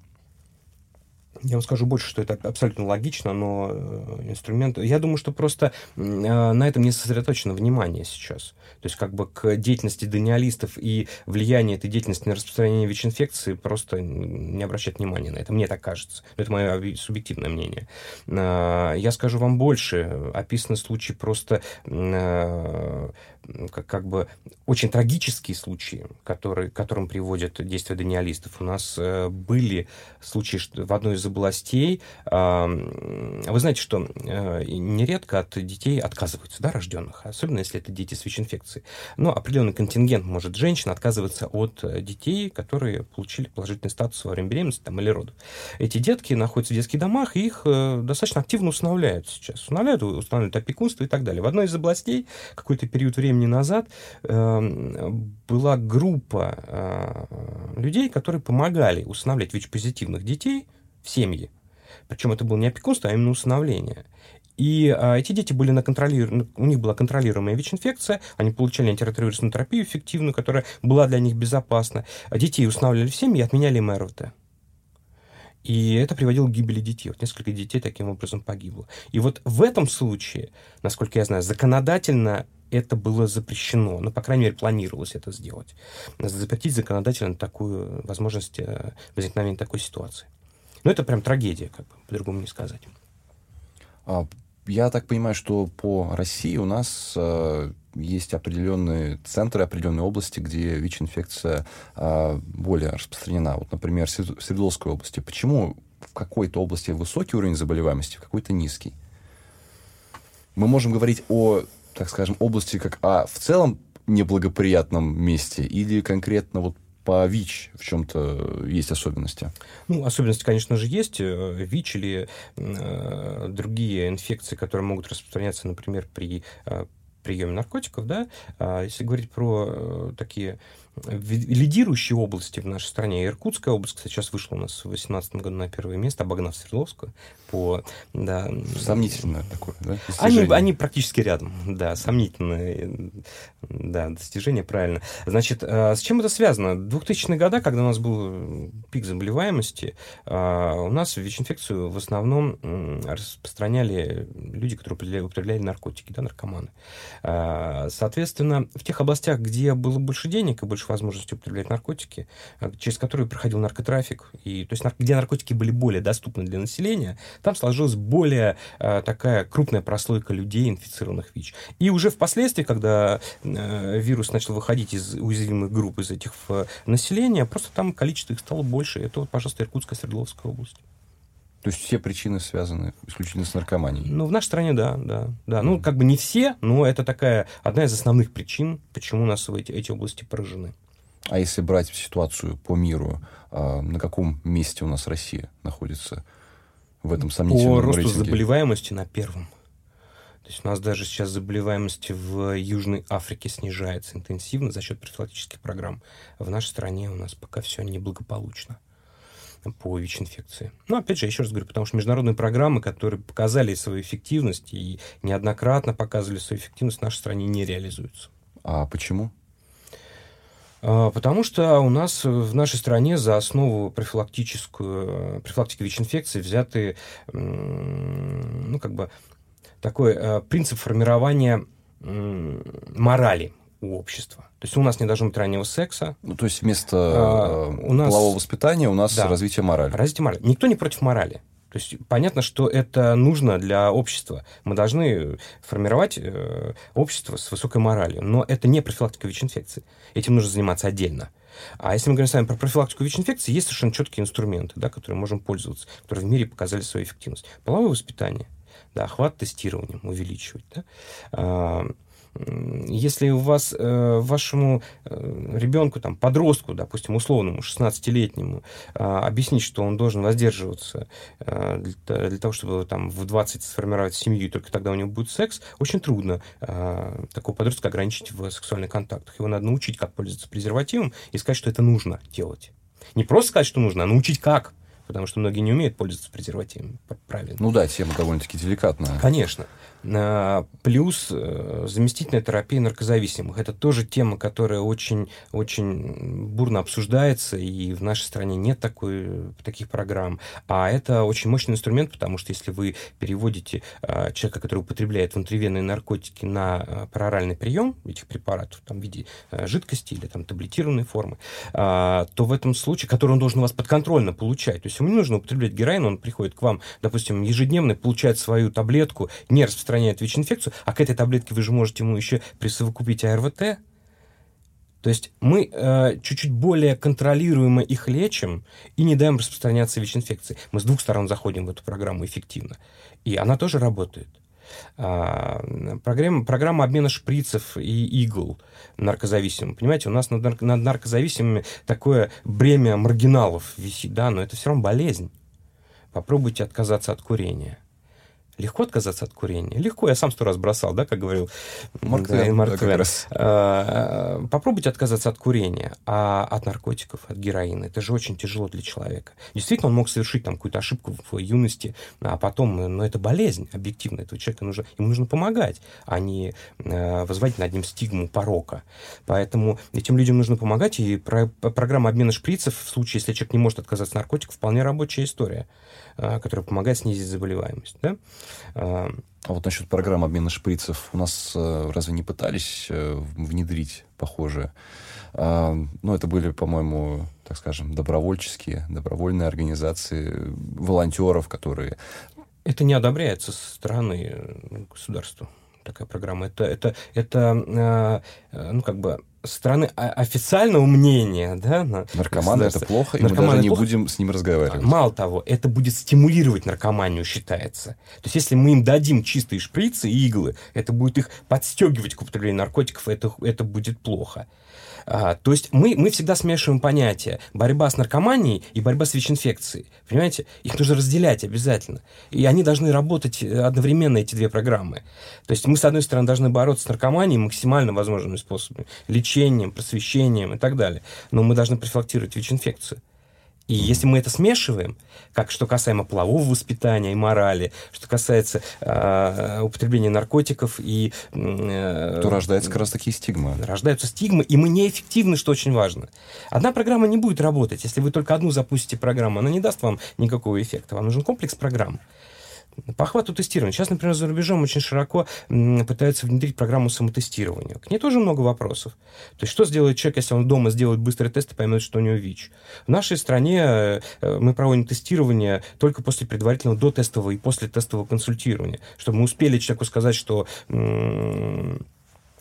Я вам скажу больше, что это абсолютно логично, но э, инструмент... Я думаю, что просто э, на этом не сосредоточено внимание сейчас. То есть как бы к деятельности даниалистов и влияние этой деятельности на распространение ВИЧ-инфекции просто не обращать внимания на это. Мне так кажется. Это мое субъективное мнение. Э, я скажу вам больше. Описаны случаи просто как, как бы очень трагические случаи, которые, к которым приводят действия даниалистов. У нас были случаи, что в одной из областей. Вы знаете, что нередко от детей отказываются, да, рожденных, особенно если это дети с ВИЧ-инфекцией. Но определенный контингент, может, женщин отказываться от детей, которые получили положительный статус во время беременности там, или родов. Эти детки находятся в детских домах, и их достаточно активно усыновляют сейчас. Усыновляют, устанавливают опекунство и так далее. В одной из областей какой-то период времени назад была группа э, людей, которые помогали усыновлять ВИЧ-позитивных детей в семьи. Причем это было не опекунство, а именно усыновление. И а, эти дети были на контролиру... у них была контролируемая ВИЧ-инфекция, они получали антиретровирусную терапию эффективную, которая была для них безопасна. А детей устанавливали в семьи и отменяли им РВТ. И это приводило к гибели детей. Вот несколько детей таким образом погибло. И вот в этом случае, насколько я знаю, законодательно это было запрещено. Ну, по крайней мере, планировалось это сделать. Запретить законодательно такую возможность э, возникновения такой ситуации. Но это прям трагедия, как бы, по-другому не сказать. А, я так понимаю, что по России у нас э, есть определенные центры, определенные области, где ВИЧ-инфекция э, более распространена. Вот, например, в Свердловской области. Почему в какой-то области высокий уровень заболеваемости, в какой-то низкий? Мы можем говорить о так скажем, области как а в целом неблагоприятном месте или конкретно вот по ВИЧ в чем-то есть особенности? Ну, особенности, конечно же, есть. Э, ВИЧ или э, другие инфекции, которые могут распространяться, например, при э, приеме наркотиков, да, а если говорить про э, лидирующие области в нашей стране. Иркутская область, кстати, сейчас вышла у нас в 2018 году на первое место, обогнав Свердловскую. По, да, Сомнительное такое, да? Они, они практически рядом, да, сомнительное да, достижение, правильно. Значит, а, с чем это связано? 2000-е годы, когда у нас был пик заболеваемости, а, у нас ВИЧ-инфекцию в основном распространяли люди, которые употребляли наркотики, да, наркоманы. А, соответственно, в тех областях, где было больше денег и больше возможностей употреблять наркотики, через которые проходил наркотрафик, и, то есть где наркотики были более доступны для населения, там сложилась более такая крупная прослойка людей, инфицированных ВИЧ. И уже впоследствии, когда Э, вирус начал выходить из уязвимых групп, из этих населения, просто там количество их стало больше. Это, вот, пожалуйста, Иркутская, Свердловская область. То есть все причины связаны исключительно с наркоманией? Ну, в нашей стране, да, да, да. Mm. Ну, как бы не все, но это такая одна из основных причин, почему у нас эти, эти области поражены. А если брать ситуацию по миру, а, на каком месте у нас Россия находится в этом сомнительном По росту рейтинге? заболеваемости на первом. То есть у нас даже сейчас заболеваемость в Южной Африке снижается интенсивно за счет профилактических программ. В нашей стране у нас пока все неблагополучно по ВИЧ-инфекции. Но, опять же, еще раз говорю, потому что международные программы, которые показали свою эффективность и неоднократно показывали свою эффективность, в нашей стране не реализуются. А почему? А, потому что у нас в нашей стране за основу профилактическую, профилактики ВИЧ-инфекции взяты, ну, как бы, такой э, принцип формирования морали у общества. То есть у нас не должно быть раннего секса. Ну, то есть вместо а, у нас... полового воспитания у нас да, развитие морали. Развитие морали. Никто не против морали. То есть понятно, что это нужно для общества. Мы должны формировать э, общество с высокой моралью. Но это не профилактика ВИЧ-инфекции. Этим нужно заниматься отдельно. А если мы говорим с вами про профилактику ВИЧ-инфекции, есть совершенно четкие инструменты, да, которые можем пользоваться, которые в мире показали свою эффективность. Половое воспитание – да, охват тестированием увеличивать. Да? Если у вас, э, вашему э, ребенку, там, подростку, допустим, условному, 16-летнему, а, объяснить, что он должен воздерживаться э, для того, чтобы там, в 20 сформировать семью, и только тогда у него будет секс, очень трудно а, такого подростка ограничить в сексуальных контактах. Его надо научить, как пользоваться презервативом, и сказать, что это нужно делать. Не просто сказать, что нужно, а научить как потому что многие не умеют пользоваться презервативом правильно. Ну да, тема довольно-таки деликатная. Конечно. А, плюс э, заместительная терапия наркозависимых. Это тоже тема, которая очень, очень бурно обсуждается, и в нашей стране нет такой, таких программ. А это очень мощный инструмент, потому что если вы переводите а, человека, который употребляет внутривенные наркотики, на а, пароральный прием этих препаратов там, в виде жидкости или там, таблетированной формы, то в этом случае, который он должен у вас подконтрольно получать, то есть ему не нужно употреблять героин, он приходит к вам, допустим, ежедневно, получает свою таблетку, не распространяет ВИЧ-инфекцию, а к этой таблетке вы же можете ему еще присовокупить АРВТ, То есть мы э, чуть-чуть более контролируемо их лечим и не даем распространяться ВИЧ-инфекции. Мы с двух сторон заходим в эту программу эффективно. И она тоже работает. А, программа, программа обмена шприцев и игл наркозависимым. Понимаете, у нас над, над наркозависимыми такое бремя маргиналов висит, да, но это все равно болезнь. Попробуйте отказаться от курения. Легко отказаться от курения? Легко, я сам сто раз бросал, да, как говорил Марк да, Твен. Марк Твен. А, попробуйте отказаться от курения, а от наркотиков, от героина. Это же очень тяжело для человека. Действительно, он мог совершить там какую-то ошибку в юности, а потом, но это болезнь, объективно. Этого человека нужно, ему нужно помогать, а не э, возводить над ним стигму порока. Поэтому этим людям нужно помогать, и про, программа обмена шприцев в случае, если человек не может отказаться от наркотиков, вполне рабочая история. Э, которая помогает снизить заболеваемость. Да? А вот насчет программы обмена шприцев у нас э, разве не пытались э, внедрить похожее? Ну, это были, по-моему, так скажем, добровольческие, добровольные организации волонтеров, которые... Это не одобряется со стороны государства такая программа. Это, это, это ну, как бы стороны официального мнения, да, на наркоманы это плохо, и наркоманы мы даже не плохо. будем с ним разговаривать. Мало того, это будет стимулировать наркоманию, считается. То есть, если мы им дадим чистые шприцы и иглы, это будет их подстегивать к употреблению наркотиков, это, это будет плохо. А, то есть мы, мы всегда смешиваем понятия борьба с наркоманией и борьба с ВИЧ-инфекцией. Понимаете? Их нужно разделять обязательно. И они должны работать э, одновременно, эти две программы. То есть мы, с одной стороны, должны бороться с наркоманией максимально возможными способами. Лечением, просвещением и так далее. Но мы должны профилактировать ВИЧ-инфекцию. И если мы это смешиваем, как что касаемо полового воспитания и морали, что касается э, употребления наркотиков и... Э, то рождается как раз такие стигмы. Рождаются стигмы, и мы неэффективны, что очень важно. Одна программа не будет работать, если вы только одну запустите программу, она не даст вам никакого эффекта. Вам нужен комплекс программ. По охвату тестирования. Сейчас, например, за рубежом очень широко пытаются внедрить программу самотестирования. К ней тоже много вопросов. То есть, что сделает человек, если он дома сделает быстрый тест и поймет, что у него ВИЧ? В нашей стране э, мы проводим тестирование только после предварительного дотестового и после тестового консультирования, чтобы мы успели человеку сказать, что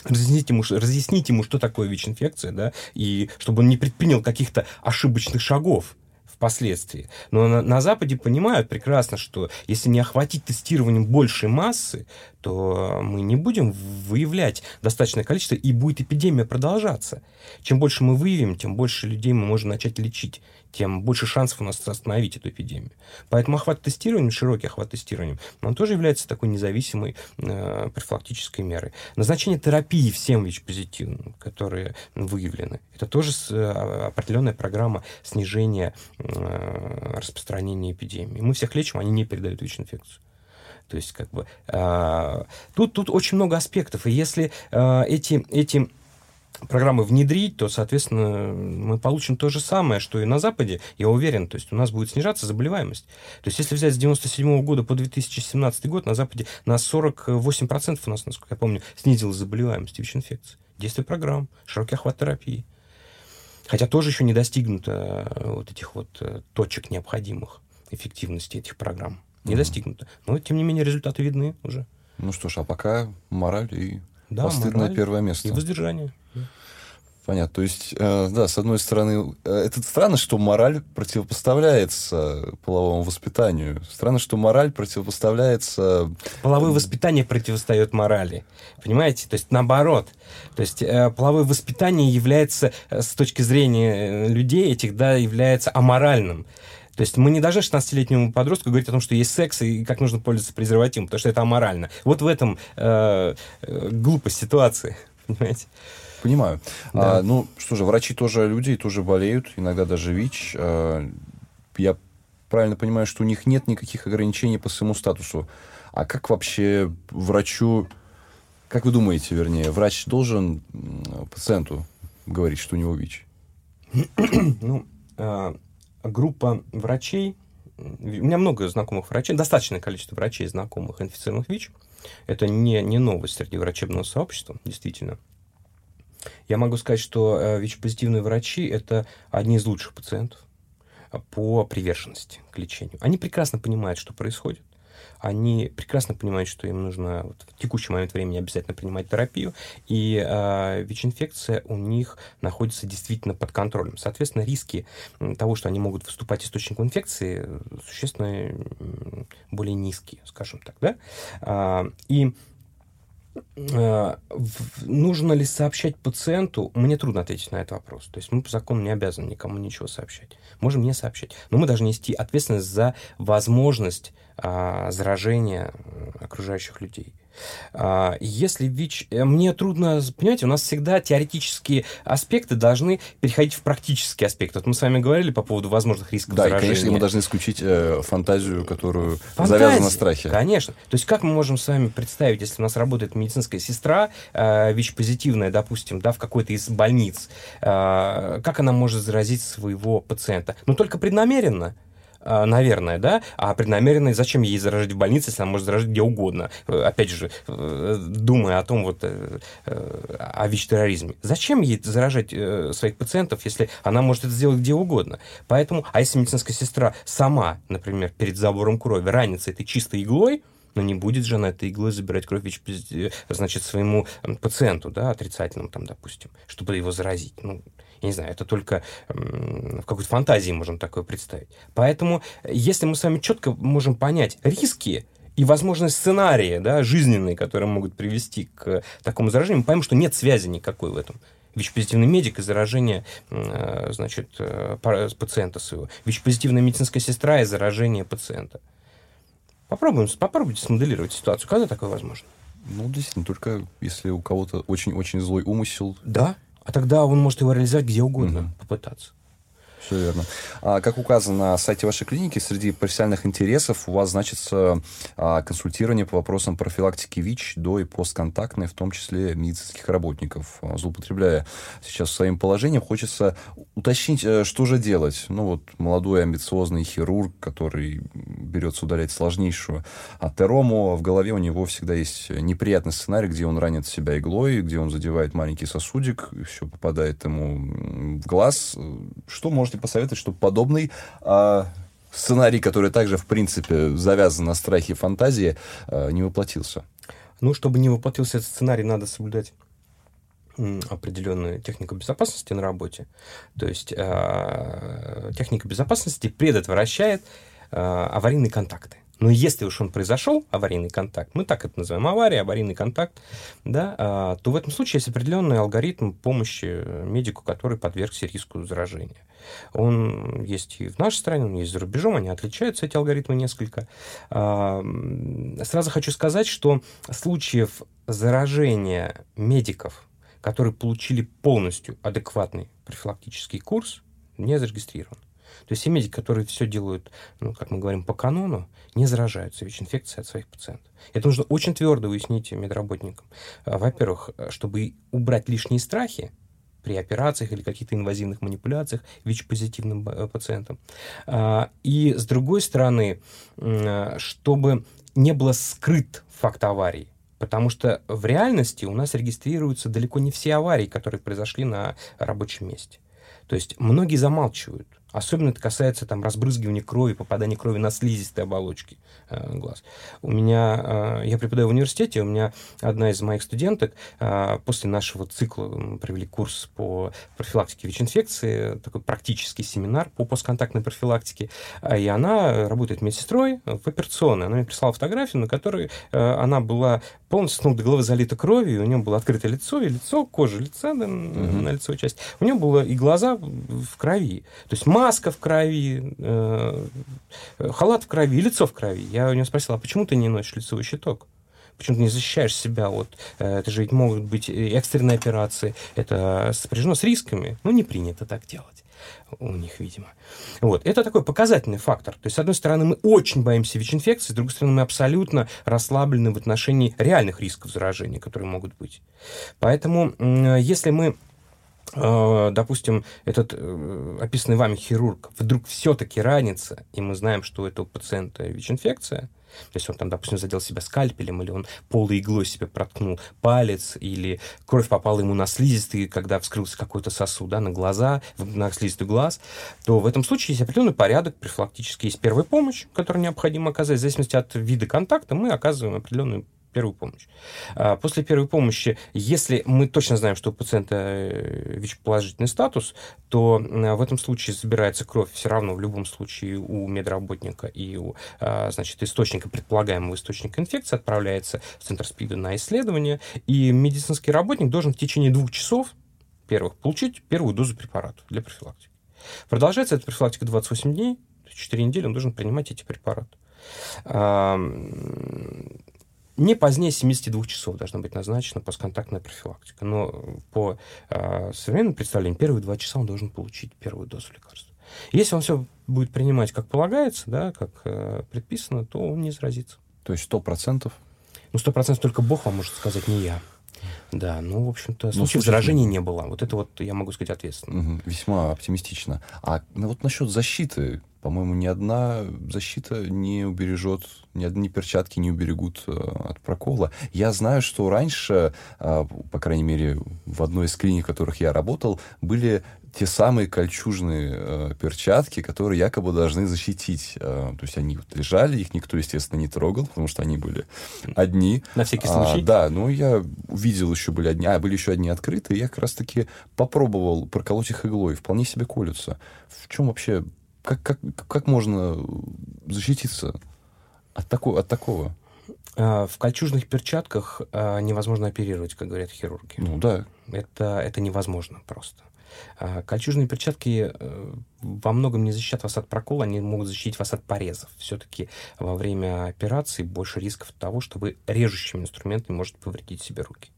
разъяснить ему, разъяснить ему, что такое ВИЧ-инфекция, да, и чтобы он не предпринял каких-то ошибочных шагов впоследствии. Но на, на Западе понимают прекрасно, что если не охватить тестированием большей массы, то мы не будем выявлять достаточное количество, и будет эпидемия продолжаться. Чем больше мы выявим, тем больше людей мы можем начать лечить, тем больше шансов у нас остановить эту эпидемию. Поэтому охват тестирования, широкий охват тестирования, он тоже является такой независимой э, профилактической мерой. Назначение терапии всем ВИЧ-позитивным, которые выявлены, это тоже с, э, определенная программа снижения э, распространения эпидемии. Мы всех лечим, они не передают ВИЧ-инфекцию. То есть, как бы, э, тут, тут очень много аспектов. И если э, эти, эти программы внедрить, то, соответственно, мы получим то же самое, что и на Западе, я уверен. То есть у нас будет снижаться заболеваемость. То есть если взять с 97 года по 2017 год, на Западе на 48% у нас, насколько я помню, снизилась заболеваемость ВИЧ-инфекции. Действие программ, широкий охват терапии. Хотя тоже еще не достигнуто э, вот этих вот э, точек необходимых эффективности этих программ не mm-hmm. достигнуто. Но, тем не менее, результаты видны уже. Ну что ж, а пока мораль и да, постыдное первое место. И воздержание. Понятно. То есть, э, да, с одной стороны, э, это странно, что мораль противопоставляется половому воспитанию. Странно, что мораль противопоставляется... Половое воспитание противостоит морали. Понимаете? То есть, наоборот. То есть, э, половое воспитание является, э, с точки зрения людей этих, да, является аморальным. То есть мы не должны 16-летнему подростку говорить о том, что есть секс и как нужно пользоваться презервативом, потому что это аморально. Вот в этом э, э, глупость ситуации, понимаете? Понимаю. Да. А, ну, что же, врачи тоже люди, тоже болеют, иногда даже ВИЧ. А, я правильно понимаю, что у них нет никаких ограничений по своему статусу. А как вообще врачу, как вы думаете, вернее, врач должен пациенту говорить, что у него ВИЧ? ну, а, группа врачей, у меня много знакомых врачей, достаточное количество врачей, знакомых инфицированных ВИЧ. Это не, не новость среди врачебного сообщества, действительно. Я могу сказать, что э, ВИЧ-позитивные врачи – это одни из лучших пациентов по приверженности к лечению. Они прекрасно понимают, что происходит. Они прекрасно понимают, что им нужно вот, в текущий момент времени обязательно принимать терапию, и э, ВИЧ-инфекция у них находится действительно под контролем. Соответственно, риски того, что они могут выступать источником инфекции, существенно более низкие, скажем так. Да? А, и Э, нужно ли сообщать пациенту, мне трудно ответить на этот вопрос. То есть мы по закону не обязаны никому ничего сообщать. Можем не сообщать. Но мы должны нести ответственность за возможность а, заражения окружающих людей. А, если ВИЧ... Э, мне трудно... Понимаете, у нас всегда теоретические аспекты должны переходить в практические аспекты. Вот мы с вами говорили по поводу возможных рисков да, заражения. Да, конечно, мы должны исключить э, фантазию, которую Фантазия, завязана на страхе. Конечно. То есть как мы можем с вами представить, если у нас работает медицинская сестра, э, ВИЧ-позитивная, допустим, да, в какой-то из больниц, э, как она может заразить своего пациента? Ну, только преднамеренно. А, наверное, да, а преднамеренной зачем ей заражать в больнице, если она может заражать где угодно? Э, опять же, э, думая о том вот, э, о ВИЧ-терроризме. Зачем ей заражать своих пациентов, если она может это сделать где угодно? Поэтому, а если медицинская сестра сама, например, перед забором крови ранится этой чистой иглой, но не будет же она этой иглой забирать кровь ВИЧ, значит, своему пациенту, да, отрицательному там, допустим, чтобы его заразить. Ну, я не знаю, это только в какой-то фантазии можем такое представить. Поэтому, если мы с вами четко можем понять риски и возможные сценарии да, жизненные, которые могут привести к такому заражению, мы поймем, что нет связи никакой в этом. ВИЧ-позитивный медик и заражение э, значит, э, пациента своего. ВИЧ-позитивная медицинская сестра и заражение пациента. Попробуем, попробуйте смоделировать ситуацию. Когда такое возможно? Ну, действительно, только если у кого-то очень-очень злой умысел. Да, а тогда он может его реализовать где угодно, угу. попытаться. Все верно. А, как указано на сайте вашей клиники, среди профессиональных интересов у вас значится а, консультирование по вопросам профилактики ВИЧ до и постконтактной, в том числе медицинских работников. А, злоупотребляя сейчас своим положением, хочется уточнить, э, что же делать. Ну вот молодой амбициозный хирург, который берется удалять сложнейшую атерому, в голове у него всегда есть неприятный сценарий, где он ранит себя иглой, где он задевает маленький сосудик, все попадает ему в глаз. Что можете посоветовать, чтобы подобный э, сценарий, который также, в принципе, завязан на страхе и фантазии, э, не воплотился? Ну, чтобы не воплотился этот сценарий, надо соблюдать определенную технику безопасности на работе. То есть э, техника безопасности предотвращает э, аварийные контакты. Но если уж он произошел, аварийный контакт, мы так это называем, авария, аварийный контакт, да, а, то в этом случае есть определенный алгоритм помощи медику, который подвергся риску заражения. Он есть и в нашей стране, он есть за рубежом, они отличаются, эти алгоритмы несколько. А, сразу хочу сказать, что случаев заражения медиков, которые получили полностью адекватный профилактический курс, не зарегистрирован. То есть все медики, которые все делают, ну, как мы говорим, по канону, не заражаются ВИЧ-инфекцией от своих пациентов. Это нужно очень твердо уяснить медработникам. А, во-первых, чтобы убрать лишние страхи, при операциях или каких-то инвазивных манипуляциях ВИЧ-позитивным э, пациентам. А, и, с другой стороны, чтобы не было скрыт факт аварии. Потому что в реальности у нас регистрируются далеко не все аварии, которые произошли на рабочем месте. То есть многие замалчивают. Особенно это касается там, разбрызгивания крови, попадания крови на слизистые оболочки э, глаз. У меня, э, я преподаю в университете, у меня одна из моих студенток э, после нашего цикла мы провели курс по профилактике ВИЧ-инфекции, такой практический семинар по постконтактной профилактике, э, и она работает медсестрой в операционной. Она мне прислала фотографию, на которой э, она была полностью с ног до головы залита кровью, у нее было открытое лицо, и лицо, кожа лица да, mm-hmm. на лицевой части. У нее было и глаза в крови. То есть маска в крови, э, халат в крови, лицо в крови. Я у нее спросил, а почему ты не носишь лицевой щиток? Почему ты не защищаешь себя? Вот, э, это же ведь могут быть экстренные операции. Это сопряжено с рисками. Ну, не принято так делать у них, видимо. Вот. Это такой показательный фактор. То есть, с одной стороны, мы очень боимся ВИЧ-инфекции, с другой стороны, мы абсолютно расслаблены в отношении реальных рисков заражения, которые могут быть. Поэтому, если мы допустим, этот э, описанный вами хирург вдруг все-таки ранится, и мы знаем, что у этого пациента ВИЧ-инфекция, то есть он там, допустим, задел себя скальпелем, или он полой иглой себе проткнул палец, или кровь попала ему на слизистый, когда вскрылся какой-то сосуд, да, на глаза, на слизистый глаз, то в этом случае есть определенный порядок, профилактически есть первая помощь, которую необходимо оказать. В зависимости от вида контакта мы оказываем определенную первую помощь. А, после первой помощи, если мы точно знаем, что у пациента э, ВИЧ-положительный статус, то в этом случае забирается кровь все равно в любом случае у медработника и у а, значит, источника, предполагаемого источника инфекции отправляется в центр СПИДа на исследование, и медицинский работник должен в течение двух часов первых получить первую дозу препарата для профилактики. Продолжается эта профилактика 28 дней, 4 недели он должен принимать эти препараты. Не позднее 72 часов должна быть назначена постконтактная профилактика. Но по э, современному представлению, первые два часа он должен получить первую дозу лекарства. Если он все будет принимать как полагается, да, как э, предписано, то он не заразится. То есть 100%? Ну, 100% только Бог вам может сказать, не я. Да, ну, в общем-то, ну, случаев заражения не было. Вот это вот, я могу сказать, ответственно. Угу, весьма оптимистично. А ну, вот насчет защиты, по-моему, ни одна защита не убережет, ни одни перчатки не уберегут э, от прокола. Я знаю, что раньше, э, по крайней мере, в одной из клиник, в которых я работал, были те самые кольчужные э, перчатки, которые якобы должны защитить. Э, то есть они вот лежали, их никто, естественно, не трогал, потому что они были одни. На всякий случай? А, да, ну я увидел еще были одни, а были еще одни открытые, я как раз-таки попробовал проколоть их иглой, вполне себе колются. В чем вообще как, как, как можно защититься от, такого, от такого? А, в кольчужных перчатках а, невозможно оперировать, как говорят хирурги. Ну да. Это, это невозможно просто. А, кольчужные перчатки э, во многом не защищают вас от прокола, они могут защитить вас от порезов. Все-таки во время операции больше рисков того, что вы режущими инструментами можете повредить себе руки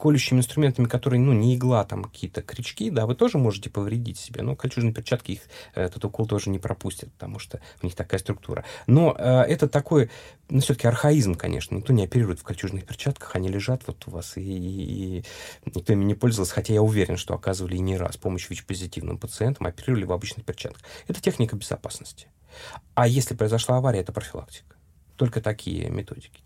колющими инструментами, которые, ну, не игла, там какие-то крючки, да, вы тоже можете повредить себе. Но кольчужные перчатки их э, этот укол тоже не пропустят, потому что у них такая структура. Но э, это такой, ну, все-таки архаизм, конечно. Никто не оперирует в кольчужных перчатках, они лежат вот у вас, и, и, и никто ими не пользовался, хотя я уверен, что оказывали и не раз помощь ВИЧ-позитивным пациентам, оперировали в обычных перчатках. Это техника безопасности. А если произошла авария, это профилактика. Только такие методики.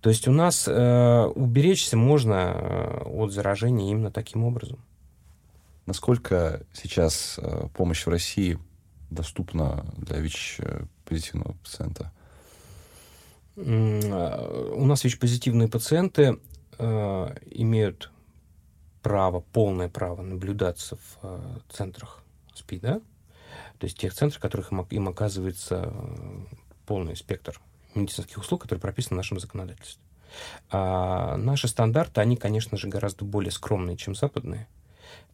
То есть у нас э, уберечься можно э, от заражения именно таким образом. Насколько сейчас э, помощь в России доступна для ВИЧ-позитивного пациента? Э, у нас ВИЧ-позитивные пациенты э, имеют право, полное право наблюдаться в э, центрах СПИДа, то есть тех центрах, в которых им, им оказывается полный спектр медицинских услуг, которые прописаны в нашем законодательстве. А наши стандарты, они, конечно же, гораздо более скромные, чем западные.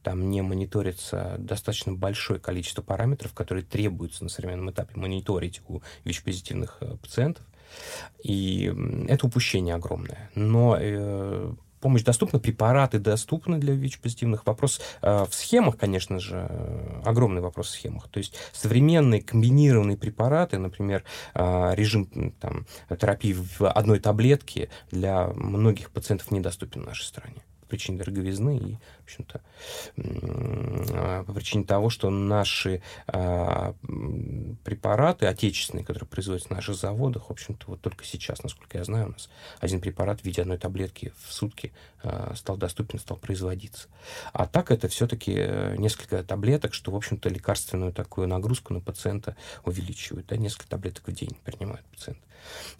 Там не мониторится достаточно большое количество параметров, которые требуются на современном этапе мониторить у ВИЧ-позитивных э, пациентов. И это упущение огромное. Но э, помощь доступна, препараты доступны для ВИЧ-позитивных. Вопрос э, в схемах, конечно же, э, огромный вопрос в схемах. То есть современные комбинированные препараты, например, э, режим там, терапии в одной таблетке для многих пациентов недоступен в нашей стране по причине дороговизны и, общем-то, по причине того, что наши а, препараты отечественные, которые производятся на наших заводах, в общем-то, вот только сейчас, насколько я знаю, у нас один препарат в виде одной таблетки в сутки а, стал доступен, стал производиться. А так это все-таки э, несколько таблеток, что, в общем-то, лекарственную такую нагрузку на пациента увеличивает. Да, несколько таблеток в день принимает пациент.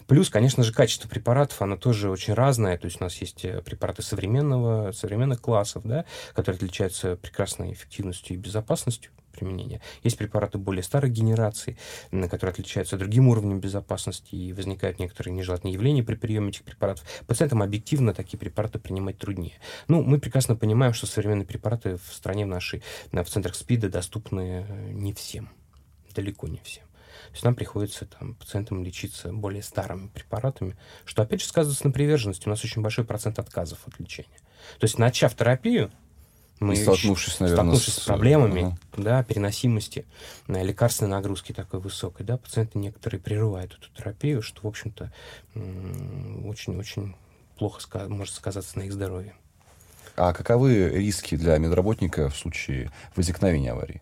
Плюс, конечно же, качество препаратов, оно тоже очень разное. То есть у нас есть э, препараты современного, современных классов, да, которые отличаются прекрасной эффективностью и безопасностью применения. Есть препараты более старой генерации, которые отличаются другим уровнем безопасности, и возникают некоторые нежелательные явления при приеме этих препаратов. Пациентам объективно такие препараты принимать труднее. Ну, мы прекрасно понимаем, что современные препараты в стране в нашей, в центрах СПИДа доступны э, не всем, далеко не всем. То есть нам приходится там, пациентам лечиться более старыми препаратами, что опять же сказывается на приверженности. У нас очень большой процент отказов от лечения. То есть, начав терапию, мы столкнувшись, наверное, столкнувшись с, с проблемами, ага. да, переносимости, лекарственной нагрузки такой высокой, да, пациенты некоторые прерывают эту терапию, что, в общем-то, очень-очень плохо может сказаться на их здоровье. А каковы риски для медработника в случае возникновения аварии?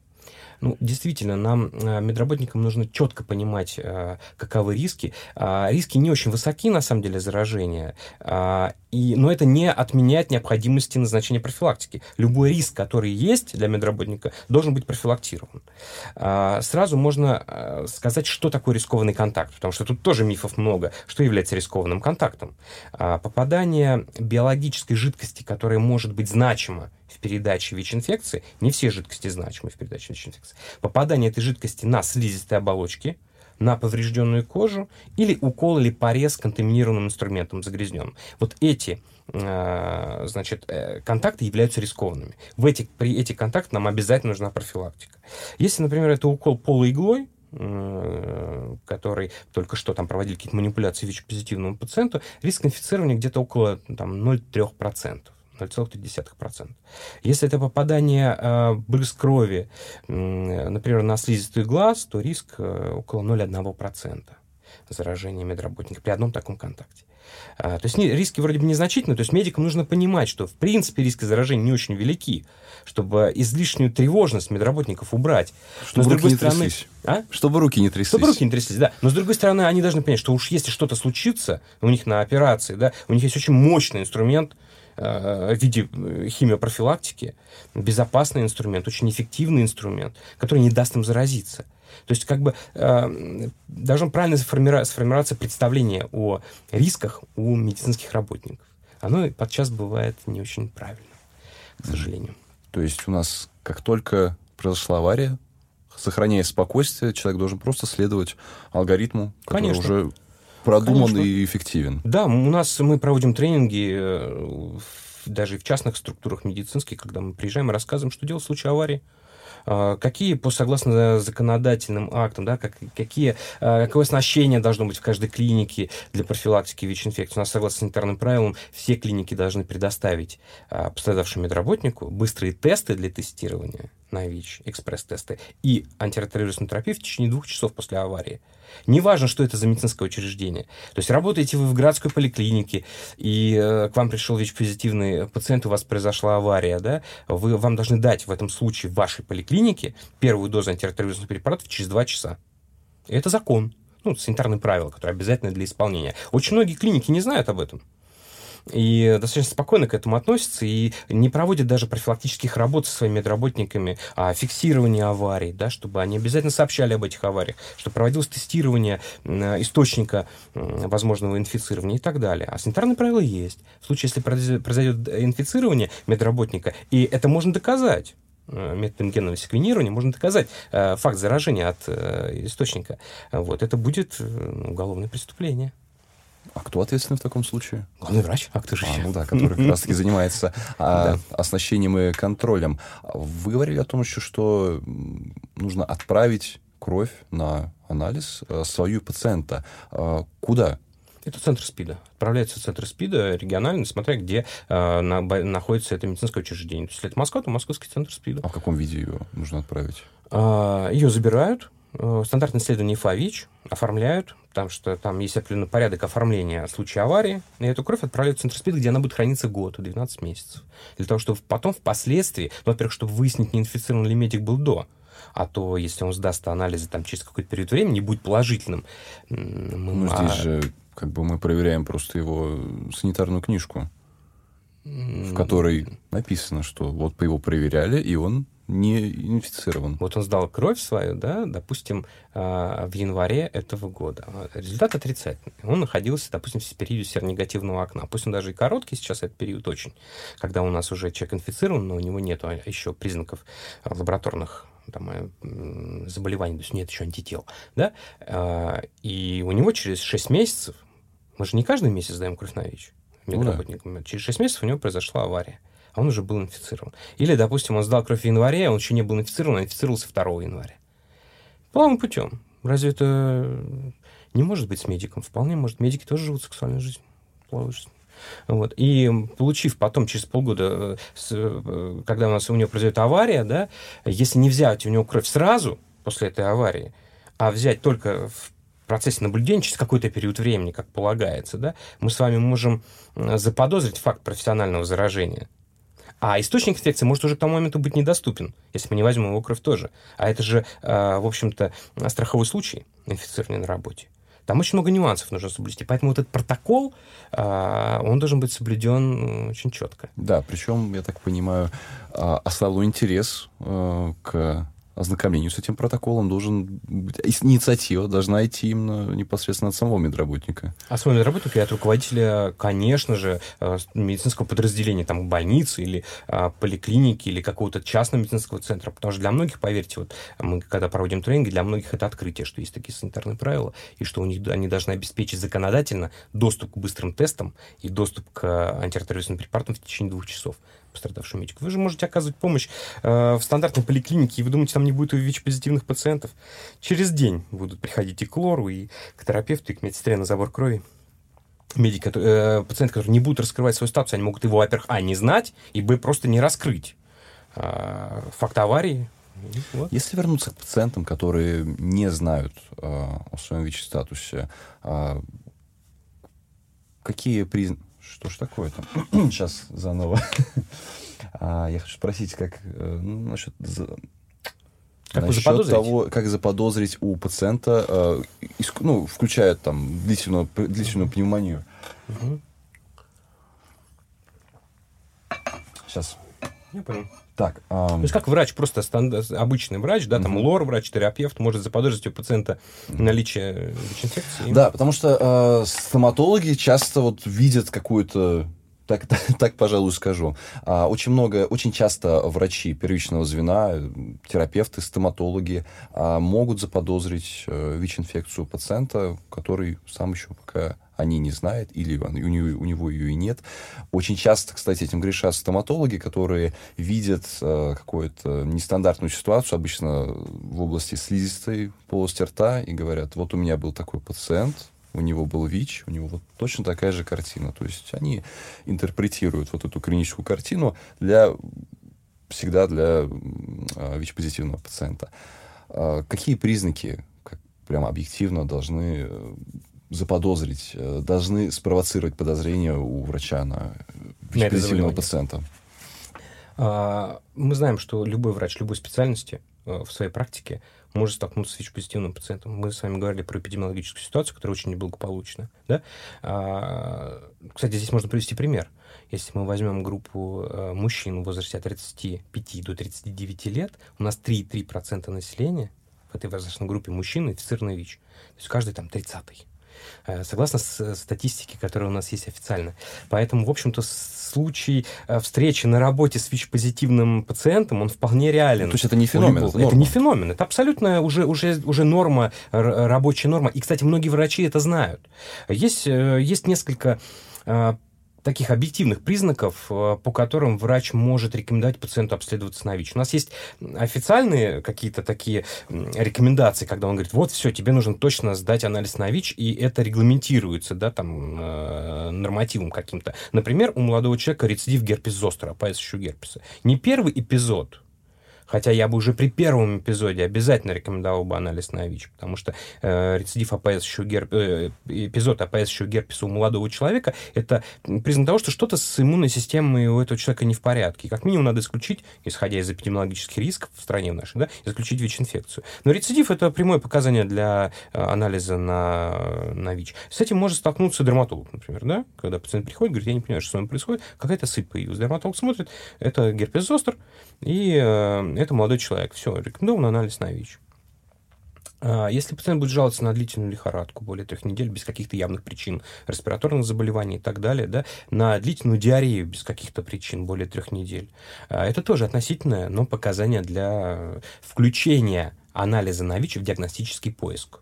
Ну, действительно, нам, э, медработникам, нужно четко понимать, э, каковы риски. А, риски не очень высоки, на самом деле, заражения, а, и, но это не отменяет необходимости назначения профилактики. Любой риск, который есть для медработника, должен быть профилактирован. А, сразу можно э, сказать, что такое рискованный контакт, потому что тут тоже мифов много. Что является рискованным контактом? Попадание биологической жидкости, которая может быть значима в передаче ВИЧ-инфекции, не все жидкости значимы в передаче ВИЧ-инфекции, попадание этой жидкости на слизистые оболочки, на поврежденную кожу или укол или порез контаминированным инструментом загрязненным. Вот эти э, значит, э, контакты являются рискованными. В этих, при этих контактах нам обязательно нужна профилактика. Если, например, это укол полуиглой, э, который только что там проводили какие-то манипуляции ВИЧ-позитивному пациенту, риск инфицирования где-то около там, 0,3%. 0,3%. Если это попадание э, брызг крови, э, например, на слизистый глаз, то риск э, около 0,1% заражения медработника при одном таком контакте. А, то есть не, риски вроде бы незначительные, то есть медикам нужно понимать, что в принципе риски заражения не очень велики, чтобы излишнюю тревожность медработников убрать. Чтобы Но, руки не стороны, тряслись. А? Чтобы руки не тряслись. Чтобы руки не тряслись, да. Но с другой стороны, они должны понять, что уж если что-то случится у них на операции, да, у них есть очень мощный инструмент, в виде э, химиопрофилактики, безопасный инструмент, очень эффективный инструмент, который не даст им заразиться. То есть как бы э, должно правильно сформироваться представление о рисках у медицинских работников. Оно подчас бывает не очень правильно, к сожалению. То есть у нас как только произошла авария, сохраняя спокойствие, человек должен просто следовать алгоритму, который Конечно. уже продуман Конечно. и эффективен. Да, у нас мы проводим тренинги э, даже в частных структурах медицинских, когда мы приезжаем и рассказываем, что делать в случае аварии. А, какие, по согласно законодательным актам, да, как, какие, а, какое оснащение должно быть в каждой клинике для профилактики ВИЧ-инфекции. У нас, согласно санитарным правилам, все клиники должны предоставить а, пострадавшему медработнику быстрые тесты для тестирования на ВИЧ, экспресс-тесты, и антиретровирусную терапию в течение двух часов после аварии. Неважно, что это за медицинское учреждение. То есть работаете вы в городской поликлинике, и э, к вам пришел ВИЧ-позитивный пациент, у вас произошла авария, да, вы, вам должны дать в этом случае в вашей поликлинике первую дозу антиретровирусных препаратов через два часа. И это закон. Ну, санитарные правила, которые обязательны для исполнения. Очень многие клиники не знают об этом и достаточно спокойно к этому относятся и не проводят даже профилактических работ со своими медработниками о фиксировании аварий, да, чтобы они обязательно сообщали об этих авариях, чтобы проводилось тестирование источника возможного инфицирования и так далее. А санитарные правила есть. В случае, если произойдет инфицирование медработника, и это можно доказать, э, методом генного секвенирования можно доказать э, факт заражения от э, источника. Вот, это будет э, уголовное преступление. А кто ответственный в таком случае? Главный врач. А кто же а, ну да, который как раз-таки занимается а, оснащением и контролем. Вы говорили о том еще, что нужно отправить кровь на анализ э, свою пациента. А, куда? Это центр СПИДа. Отправляется в центр СПИДа региональный, смотря где э, на, находится это медицинское учреждение. То есть, если это Москва, то московский центр СПИДа. А в каком виде ее нужно отправить? А, ее забирают, стандартное исследование ФАВИЧ оформляют, потому что там есть определенный порядок оформления в случае аварии, и эту кровь отправляют в центр СПИД, где она будет храниться год, 12 месяцев. Для того, чтобы потом впоследствии, ну, во-первых, чтобы выяснить, не инфицирован ли медик был до, а то, если он сдаст анализы там, через какой-то период времени, будет положительным. Мы, ну, здесь а... же как бы мы проверяем просто его санитарную книжку, в которой написано, что вот по его проверяли, и он не инфицирован. Вот он сдал кровь свою, да, допустим, а, в январе этого года. Результат отрицательный. Он находился, допустим, в периоде серонегативного окна. Пусть он даже и короткий сейчас, этот период очень, когда у нас уже человек инфицирован, но у него нет еще признаков лабораторных там, э, заболеваний, то есть нет еще антител, да, а, и у него через 6 месяцев, мы же не каждый месяц даем кровь на ВИЧ, ну, да. через 6 месяцев у него произошла авария а он уже был инфицирован. Или, допустим, он сдал кровь в январе, а он еще не был инфицирован, а инфицировался 2 января. Полным путем. Разве это не может быть с медиком? Вполне может. Медики тоже живут сексуальной жизнью, половой жизнью. Вот. И получив потом, через полгода, э, когда у нас у него произойдет авария, да, если не взять у него кровь сразу после этой аварии, а взять только в процессе наблюдения через какой-то период времени, как полагается, да, мы с вами можем заподозрить факт профессионального заражения А источник инфекции может уже к тому моменту быть недоступен, если мы не возьмем его кровь тоже. А это же, э, в общем-то, страховой случай инфицирования на работе. Там очень много нюансов нужно соблюсти. Поэтому вот этот протокол, э, он должен быть соблюден очень четко. Да, причем, я так понимаю, основной интерес к ознакомлению с этим протоколом должен быть, инициатива должна идти именно непосредственно от самого медработника. А самого медработника и от руководителя, конечно же, э, медицинского подразделения, там, больницы или а, поликлиники или какого-то частного медицинского центра. Потому что для многих, поверьте, вот мы когда проводим тренинги, для многих это открытие, что есть такие санитарные правила, и что у них они должны обеспечить законодательно доступ к быстрым тестам и доступ к антиретровирусным препаратам в течение двух часов пострадавшим медикам. Вы же можете оказывать помощь э, в стандартной поликлинике, и вы думаете, там не будет ВИЧ-позитивных пациентов. Через день будут приходить и к лору, и к терапевту, и к медсестре на забор крови. Медики, э, пациенты, которые не будут раскрывать свой статус, они могут его, во-первых, а, не знать, и, б, просто не раскрыть. Э, факт аварии, вот. Если вернуться к пациентам, которые не знают э, о своем ВИЧ-статусе, э, какие признаки... Что ж такое-то? Сейчас заново. а, я хочу спросить, как э, ну, насчет... Как Насчет того, как заподозрить у пациента, э, иск, ну, включая там длительную, длительную пневмонию. Угу. Сейчас. Я понял. Так, эм... То есть как врач, просто стандарт, обычный врач, да, там угу. лор, врач, терапевт, может заподозрить у пациента наличие ВИЧ-инфекции? Да, потому что э, стоматологи часто вот видят какую-то так, так, так, пожалуй, скажу. А, очень много, очень часто врачи первичного звена, терапевты, стоматологи а, могут заподозрить а, ВИЧ-инфекцию пациента, который сам еще пока они не знают, или у него, у него ее и нет. Очень часто, кстати, этим грешат стоматологи, которые видят э, какую-то нестандартную ситуацию, обычно в области слизистой полости рта, и говорят, вот у меня был такой пациент, у него был ВИЧ, у него вот точно такая же картина. То есть они интерпретируют вот эту клиническую картину для всегда для э, ВИЧ-позитивного пациента. Э, какие признаки как, прямо объективно должны э, заподозрить, э, должны спровоцировать подозрение у врача на ВИЧ-позитивного пациента? А, мы знаем, что любой врач любой специальности э, в своей практике может столкнуться с ВИЧ-позитивным пациентом. Мы с вами говорили про эпидемиологическую ситуацию, которая очень неблагополучна. Да? А, кстати, здесь можно привести пример. Если мы возьмем группу э, мужчин в возрасте от 35 до 39 лет, у нас 3,3% населения в этой возрастной группе мужчин инфицированы ВИЧ. То есть каждый там 30-й. Э, согласно с статистике, которая у нас есть официально. Поэтому, в общем-то, случай э, встречи на работе с ВИЧ-позитивным пациентом, он вполне реален. То есть это не феномен? Это, это не феномен, это абсолютно уже, уже, уже норма, рабочая норма. И, кстати, многие врачи это знают. Есть, э, есть несколько таких объективных признаков, э, по которым врач может рекомендовать пациенту обследоваться на ВИЧ. У нас есть официальные какие-то такие рекомендации, когда он говорит, вот все, тебе нужно точно сдать анализ на ВИЧ, и это регламентируется, да, там, э, нормативом каким-то. Например, у молодого человека рецидив герпес зостера, опасящего герпеса. Не первый эпизод, Хотя я бы уже при первом эпизоде обязательно рекомендовал бы анализ на ВИЧ, потому что э, рецидив опоясывающего герп... э, эпизод опоясывающего герпеса у молодого человека – это признак того, что что-то с иммунной системой у этого человека не в порядке. Как минимум надо исключить, исходя из эпидемиологических рисков в стране нашей, да, исключить ВИЧ-инфекцию. Но рецидив – это прямое показание для э, анализа на, на ВИЧ. С этим может столкнуться дерматолог, например, да, когда пациент приходит, говорит, я не понимаю, что с вами происходит, какая-то сыпь появилась. Дерматолог смотрит, это герпес зостер, и э, это молодой человек. Все, рекомендован анализ на ВИЧ. А, если пациент будет жаловаться на длительную лихорадку более трех недель без каких-то явных причин респираторных заболеваний и так далее, да, на длительную диарею без каких-то причин более трех недель, а, это тоже относительное, но показание для включения анализа на ВИЧ в диагностический поиск.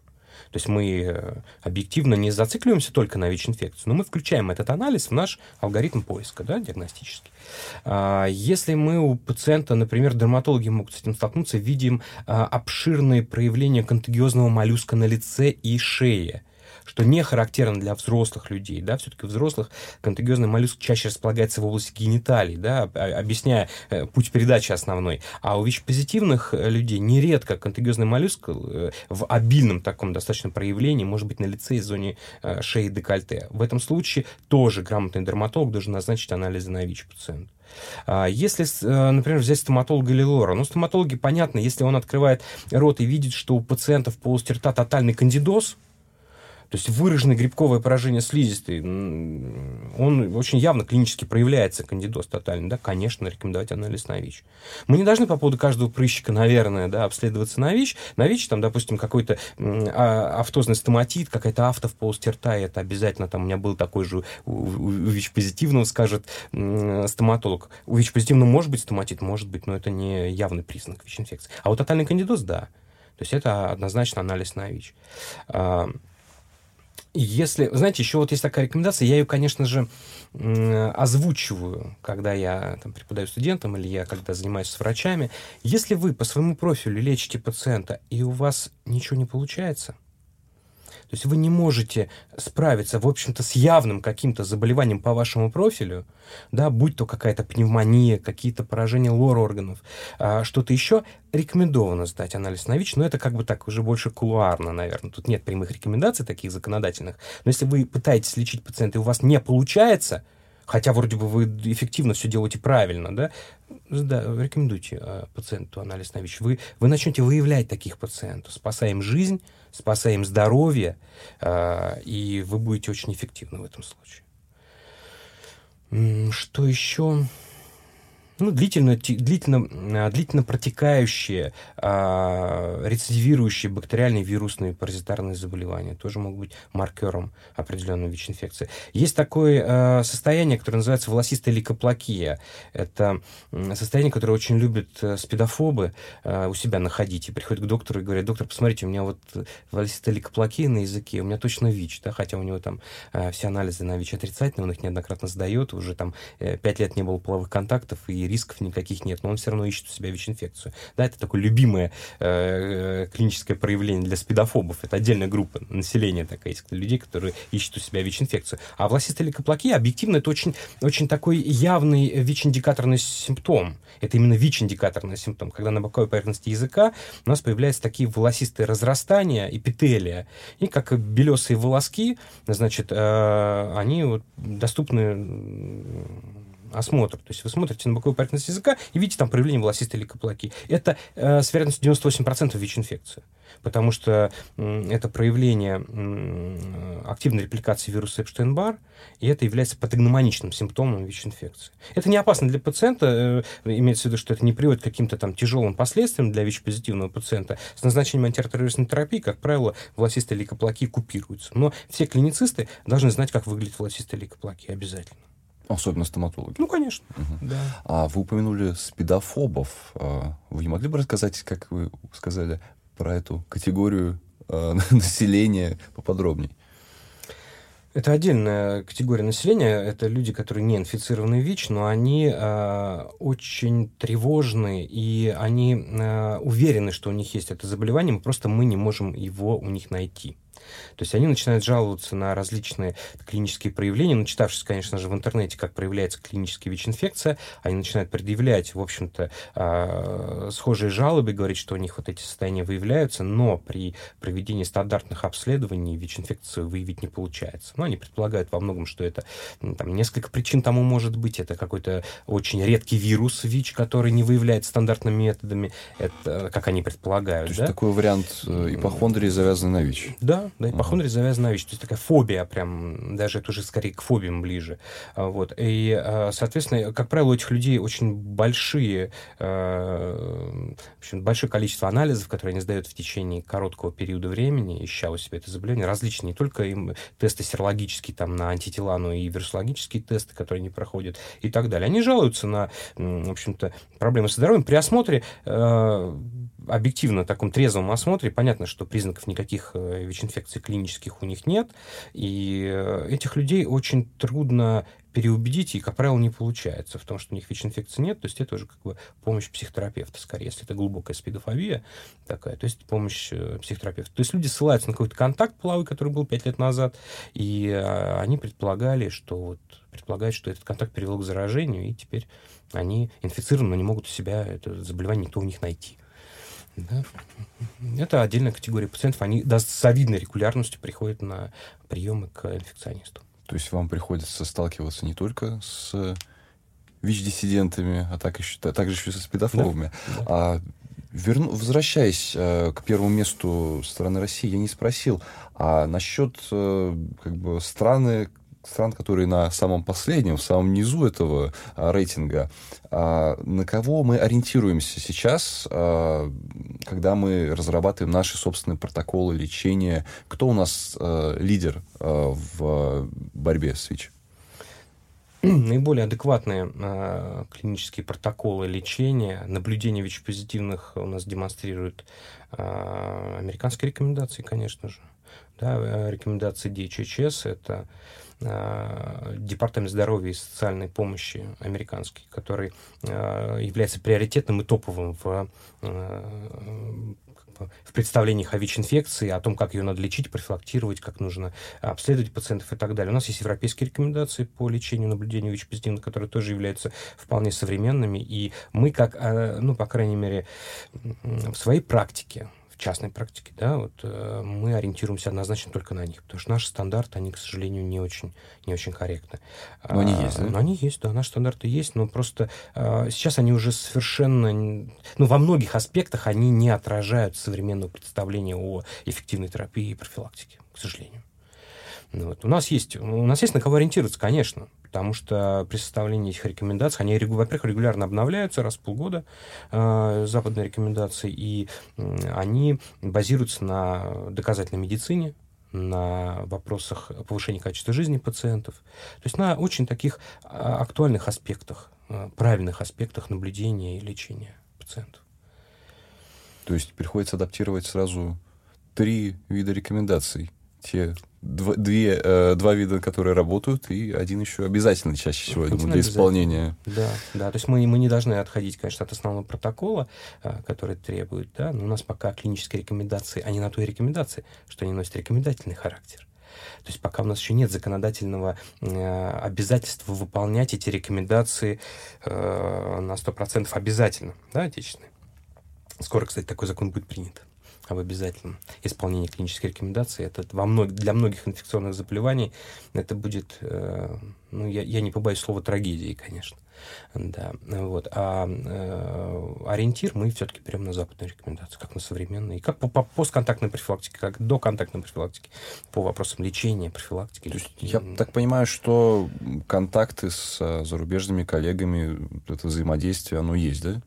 То есть мы э, объективно не зацикливаемся только на ВИЧ-инфекцию, но мы включаем этот анализ в наш алгоритм поиска, да, диагностический. А, если мы у пациента, например, дерматологи могут с этим столкнуться, видим а, обширные проявления контагиозного моллюска на лице и шее, что не характерно для взрослых людей, да, все-таки взрослых контагиозный моллюск чаще располагается в области гениталий, да, объясняя э, путь передачи основной, а у ВИЧ-позитивных э, людей нередко контагиозный моллюск э, в обильном таком достаточно проявлении может быть на лице и зоне шеи и декольте. В этом случае тоже грамотный дерматолог должен назначить анализы на ВИЧ пациенту. А если, например, взять стоматолога или лора, ну, стоматологи, понятно, если он открывает рот и видит, что у пациента в полости рта тотальный кандидоз, то есть выраженное грибковое поражение слизистой, он очень явно клинически проявляется, кандидоз тотальный, да, конечно, рекомендовать анализ на ВИЧ. Мы не должны по поводу каждого прыщика, наверное, да, обследоваться на ВИЧ. На ВИЧ, там, допустим, какой-то а, автозный стоматит, какая-то авто в полости рта, и это обязательно, там, у меня был такой же у, ВИЧ-позитивного, скажет стоматолог. У ВИЧ-позитивного может быть стоматит, может быть, но это не явный признак ВИЧ-инфекции. А вот тотальный кандидоз, да. То есть это однозначно анализ на ВИЧ. Если, знаете, еще вот есть такая рекомендация, я ее, конечно же, озвучиваю, когда я там, преподаю студентам или я когда занимаюсь с врачами. Если вы по своему профилю лечите пациента, и у вас ничего не получается – то есть вы не можете справиться, в общем-то, с явным каким-то заболеванием по вашему профилю, да, будь то какая-то пневмония, какие-то поражения лор-органов, а, что-то еще, рекомендовано сдать анализ на ВИЧ, но это как бы так уже больше кулуарно, наверное. Тут нет прямых рекомендаций таких законодательных. Но если вы пытаетесь лечить пациента, и у вас не получается, хотя вроде бы вы эффективно все делаете правильно, да, да рекомендуйте э, пациенту анализ на ВИЧ. Вы, вы начнете выявлять таких пациентов, спасаем жизнь, спасаем здоровье, э, и вы будете очень эффективны в этом случае. Что еще? Ну, длительно, длительно, а, длительно протекающие, а, рецидивирующие бактериальные, вирусные, паразитарные заболевания тоже могут быть маркером определенной ВИЧ-инфекции. Есть такое а, состояние, которое называется волосистая лейкоплакия. Это состояние, которое очень любят а, спидофобы а, у себя находить. И приходят к доктору и говорят, доктор, посмотрите, у меня вот волосистая лейкоплакия на языке, у меня точно ВИЧ, да, хотя у него там а, все анализы на ВИЧ отрицательные, он их неоднократно сдает, уже там э, лет не было половых контактов, и рисков никаких нет, но он все равно ищет у себя ВИЧ-инфекцию. Да, это такое любимое э, клиническое проявление для спидофобов. Это отдельная группа населения такая есть, людей, которые ищут у себя ВИЧ-инфекцию. А властистая лейкоплакия, объективно, это очень, очень такой явный ВИЧ-индикаторный симптом. Это именно ВИЧ-индикаторный симптом. Когда на боковой поверхности языка у нас появляются такие волосистые разрастания, эпителия, и как белесые волоски, значит, э, они вот доступны осмотр. То есть вы смотрите на боковую поверхность языка и видите там проявление волосистой лейкоплаки. Это э, с вероятностью 98% ВИЧ-инфекции. Потому что э, это проявление э, активной репликации вируса Эпштейн-Бар, и это является патогномоничным симптомом ВИЧ-инфекции. Это не опасно для пациента, э, имеется в виду, что это не приводит к каким-то там тяжелым последствиям для ВИЧ-позитивного пациента. С назначением антиретровирусной терапии, как правило, волосистые лейкоплаки купируются. Но все клиницисты должны знать, как выглядит волосистая лейкоплаки обязательно. Особенно стоматологи. Ну, конечно. Угу. Да. А вы упомянули спидофобов. А вы не могли бы рассказать, как вы сказали, про эту категорию э, населения поподробнее? Это отдельная категория населения. Это люди, которые не инфицированы ВИЧ, но они э, очень тревожны, и они э, уверены, что у них есть это заболевание, просто мы не можем его у них найти. То есть они начинают жаловаться на различные клинические проявления, начитавшись, конечно же, в интернете, как проявляется клиническая ВИЧ-инфекция, они начинают предъявлять, в общем-то, а, схожие жалобы, говорить, что у них вот эти состояния выявляются, но при проведении стандартных обследований ВИЧ-инфекцию выявить не получается. Но они предполагают во многом, что это там, несколько причин тому может быть. Это какой-то очень редкий вирус ВИЧ, который не выявляется стандартными методами. Это, как они предполагают. То есть да? такой вариант э, ипохондрии, завязанный на ВИЧ. Да, да, ипохондрия uh-huh. завязана на ВИЧ. То есть такая фобия прям, даже это уже скорее к фобиям ближе. А, вот. И, а, соответственно, как правило, у этих людей очень большие, а, в общем, большое количество анализов, которые они сдают в течение короткого периода времени, ища у себя это заболевание, различные, не только им тесты серологические там на антитела, но и вирусологические тесты, которые они проходят и так далее. Они жалуются на, в общем-то, проблемы со здоровьем. При осмотре объективно, таком трезвом осмотре, понятно, что признаков никаких э, ВИЧ-инфекции инфекций клинических у них нет, и э, этих людей очень трудно переубедить, и, как правило, не получается в том, что у них ВИЧ-инфекции нет, то есть это уже как бы помощь психотерапевта, скорее, если это глубокая спидофобия такая, то есть помощь э, психотерапевта. То есть люди ссылаются на какой-то контакт половой, который был пять лет назад, и э, они предполагали, что вот предполагают, что этот контакт привел к заражению, и теперь они инфицированы, но не могут у себя это заболевание никто у них найти. Да. Это отдельная категория пациентов. Они с завидной регулярностью приходят на приемы к инфекционисту. То есть вам приходится сталкиваться не только с ВИЧ-диссидентами, а так еще, также еще со спидофобами. Да, А верну, возвращаясь э, к первому месту страны России, я не спросил, а насчет э, как бы страны, стран, которые на самом последнем, в самом низу этого а, рейтинга, а, на кого мы ориентируемся сейчас, а, когда мы разрабатываем наши собственные протоколы лечения? Кто у нас лидер в борьбе с ВИЧ? Наиболее адекватные э, клинические протоколы лечения, наблюдения ВИЧ-позитивных у нас демонстрируют э, американские рекомендации, конечно же. Да, рекомендации DHHS – это Э, Департамент здоровья и социальной помощи американский, который э, является приоритетным и топовым в э, в представлениях о ВИЧ-инфекции, о том, как ее надо лечить, профилактировать, как нужно обследовать пациентов и так далее. У нас есть европейские рекомендации по лечению наблюдению ВИЧ-позитивных, которые тоже являются вполне современными. И мы, как, ну, по крайней мере, в своей практике частной практике, да, вот э, мы ориентируемся однозначно только на них, потому что наши стандарты, они, к сожалению, не очень, не очень корректны. Но они есть, да? Но они есть, да, наши стандарты есть, но просто э, сейчас они уже совершенно, ну, во многих аспектах они не отражают современного представления о эффективной терапии и профилактике, к сожалению. Ну вот. У, нас есть, у нас есть на кого ориентироваться, конечно потому что при составлении этих рекомендаций, они, во-первых, регулярно обновляются раз в полгода, э, западные рекомендации, и они базируются на доказательной медицине, на вопросах повышения качества жизни пациентов, то есть на очень таких а, актуальных аспектах, э, правильных аспектах наблюдения и лечения пациентов. То есть приходится адаптировать сразу три вида рекомендаций. Те два, две, э, два вида, которые работают, и один еще обязательно чаще всего, я думаю, для исполнения. Да, да, то есть мы, мы не должны отходить, конечно, от основного протокола, э, который требует, да, но у нас пока клинические рекомендации, они на той рекомендации, что они носят рекомендательный характер. То есть пока у нас еще нет законодательного э, обязательства выполнять эти рекомендации э, на 100% обязательно, да, отечественные. Скоро, кстати, такой закон будет принят об обязательном исполнении клинической рекомендации. Это во мног... для многих инфекционных заболеваний это будет, э, ну, я, я не побоюсь слова трагедии, конечно. Да, вот. А э, ориентир мы все-таки берем на западные рекомендации, как на современные, и как по, по постконтактной профилактике, как до контактной профилактики, по вопросам лечения, профилактики. То есть, я так понимаю, что контакты с э, зарубежными коллегами, это взаимодействие, оно есть, да?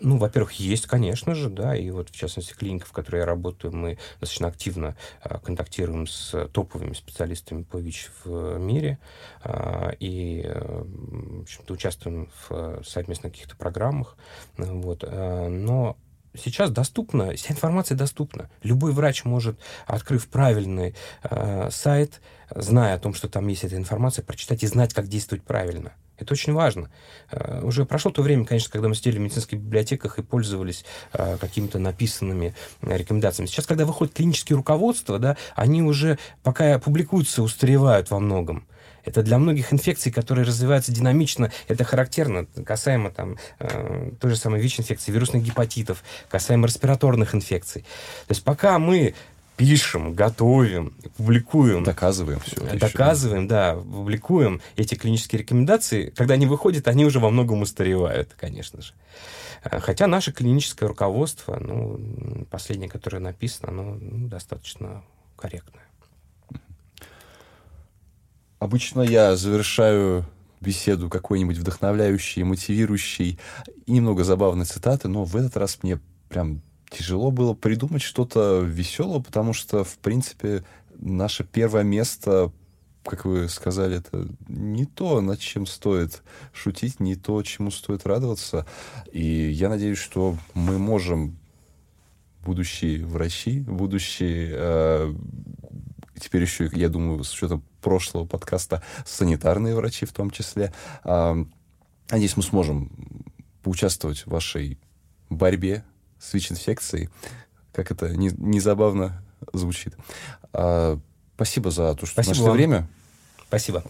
Ну, во-первых, есть, конечно же, да, и вот, в частности, клиника, в которой я работаю, мы достаточно активно а, контактируем с топовыми специалистами по ВИЧ в мире, а, и, э, в общем-то, участвуем в э, совместных каких-то программах, вот, а, но сейчас доступна, вся информация доступна. Любой врач может, открыв правильный э, сайт, зная о том, что там есть эта информация, прочитать и знать, как действовать правильно. Это очень важно. Э, уже прошло то время, конечно, когда мы сидели в медицинских библиотеках и пользовались э, какими-то написанными э, рекомендациями. Сейчас, когда выходят клинические руководства, да, они уже, пока публикуются, устаревают во многом. Это для многих инфекций, которые развиваются динамично, это характерно, касаемо там э, той же самой ВИЧ-инфекции, вирусных гепатитов, касаемо респираторных инфекций. То есть пока мы пишем, готовим, публикуем. Доказываем все. Доказываем, еще. да, публикуем эти клинические рекомендации. Когда они выходят, они уже во многом устаревают, конечно же. Э, хотя наше клиническое руководство, ну, последнее, которое написано, оно ну, достаточно корректное. Обычно я завершаю беседу какой-нибудь вдохновляющей, мотивирующей и немного забавной цитаты, но в этот раз мне прям тяжело было придумать что-то веселое, потому что, в принципе, наше первое место, как вы сказали, это не то, над чем стоит шутить, не то, чему стоит радоваться. И я надеюсь, что мы можем будущие врачи, будущие, э, теперь еще, я думаю, с учетом прошлого подкаста, санитарные врачи в том числе. Э, надеюсь, мы сможем поучаствовать в вашей борьбе с ВИЧ-инфекцией. Как это не, не забавно звучит. А, спасибо за то, что спасибо нашли вам. время. Спасибо.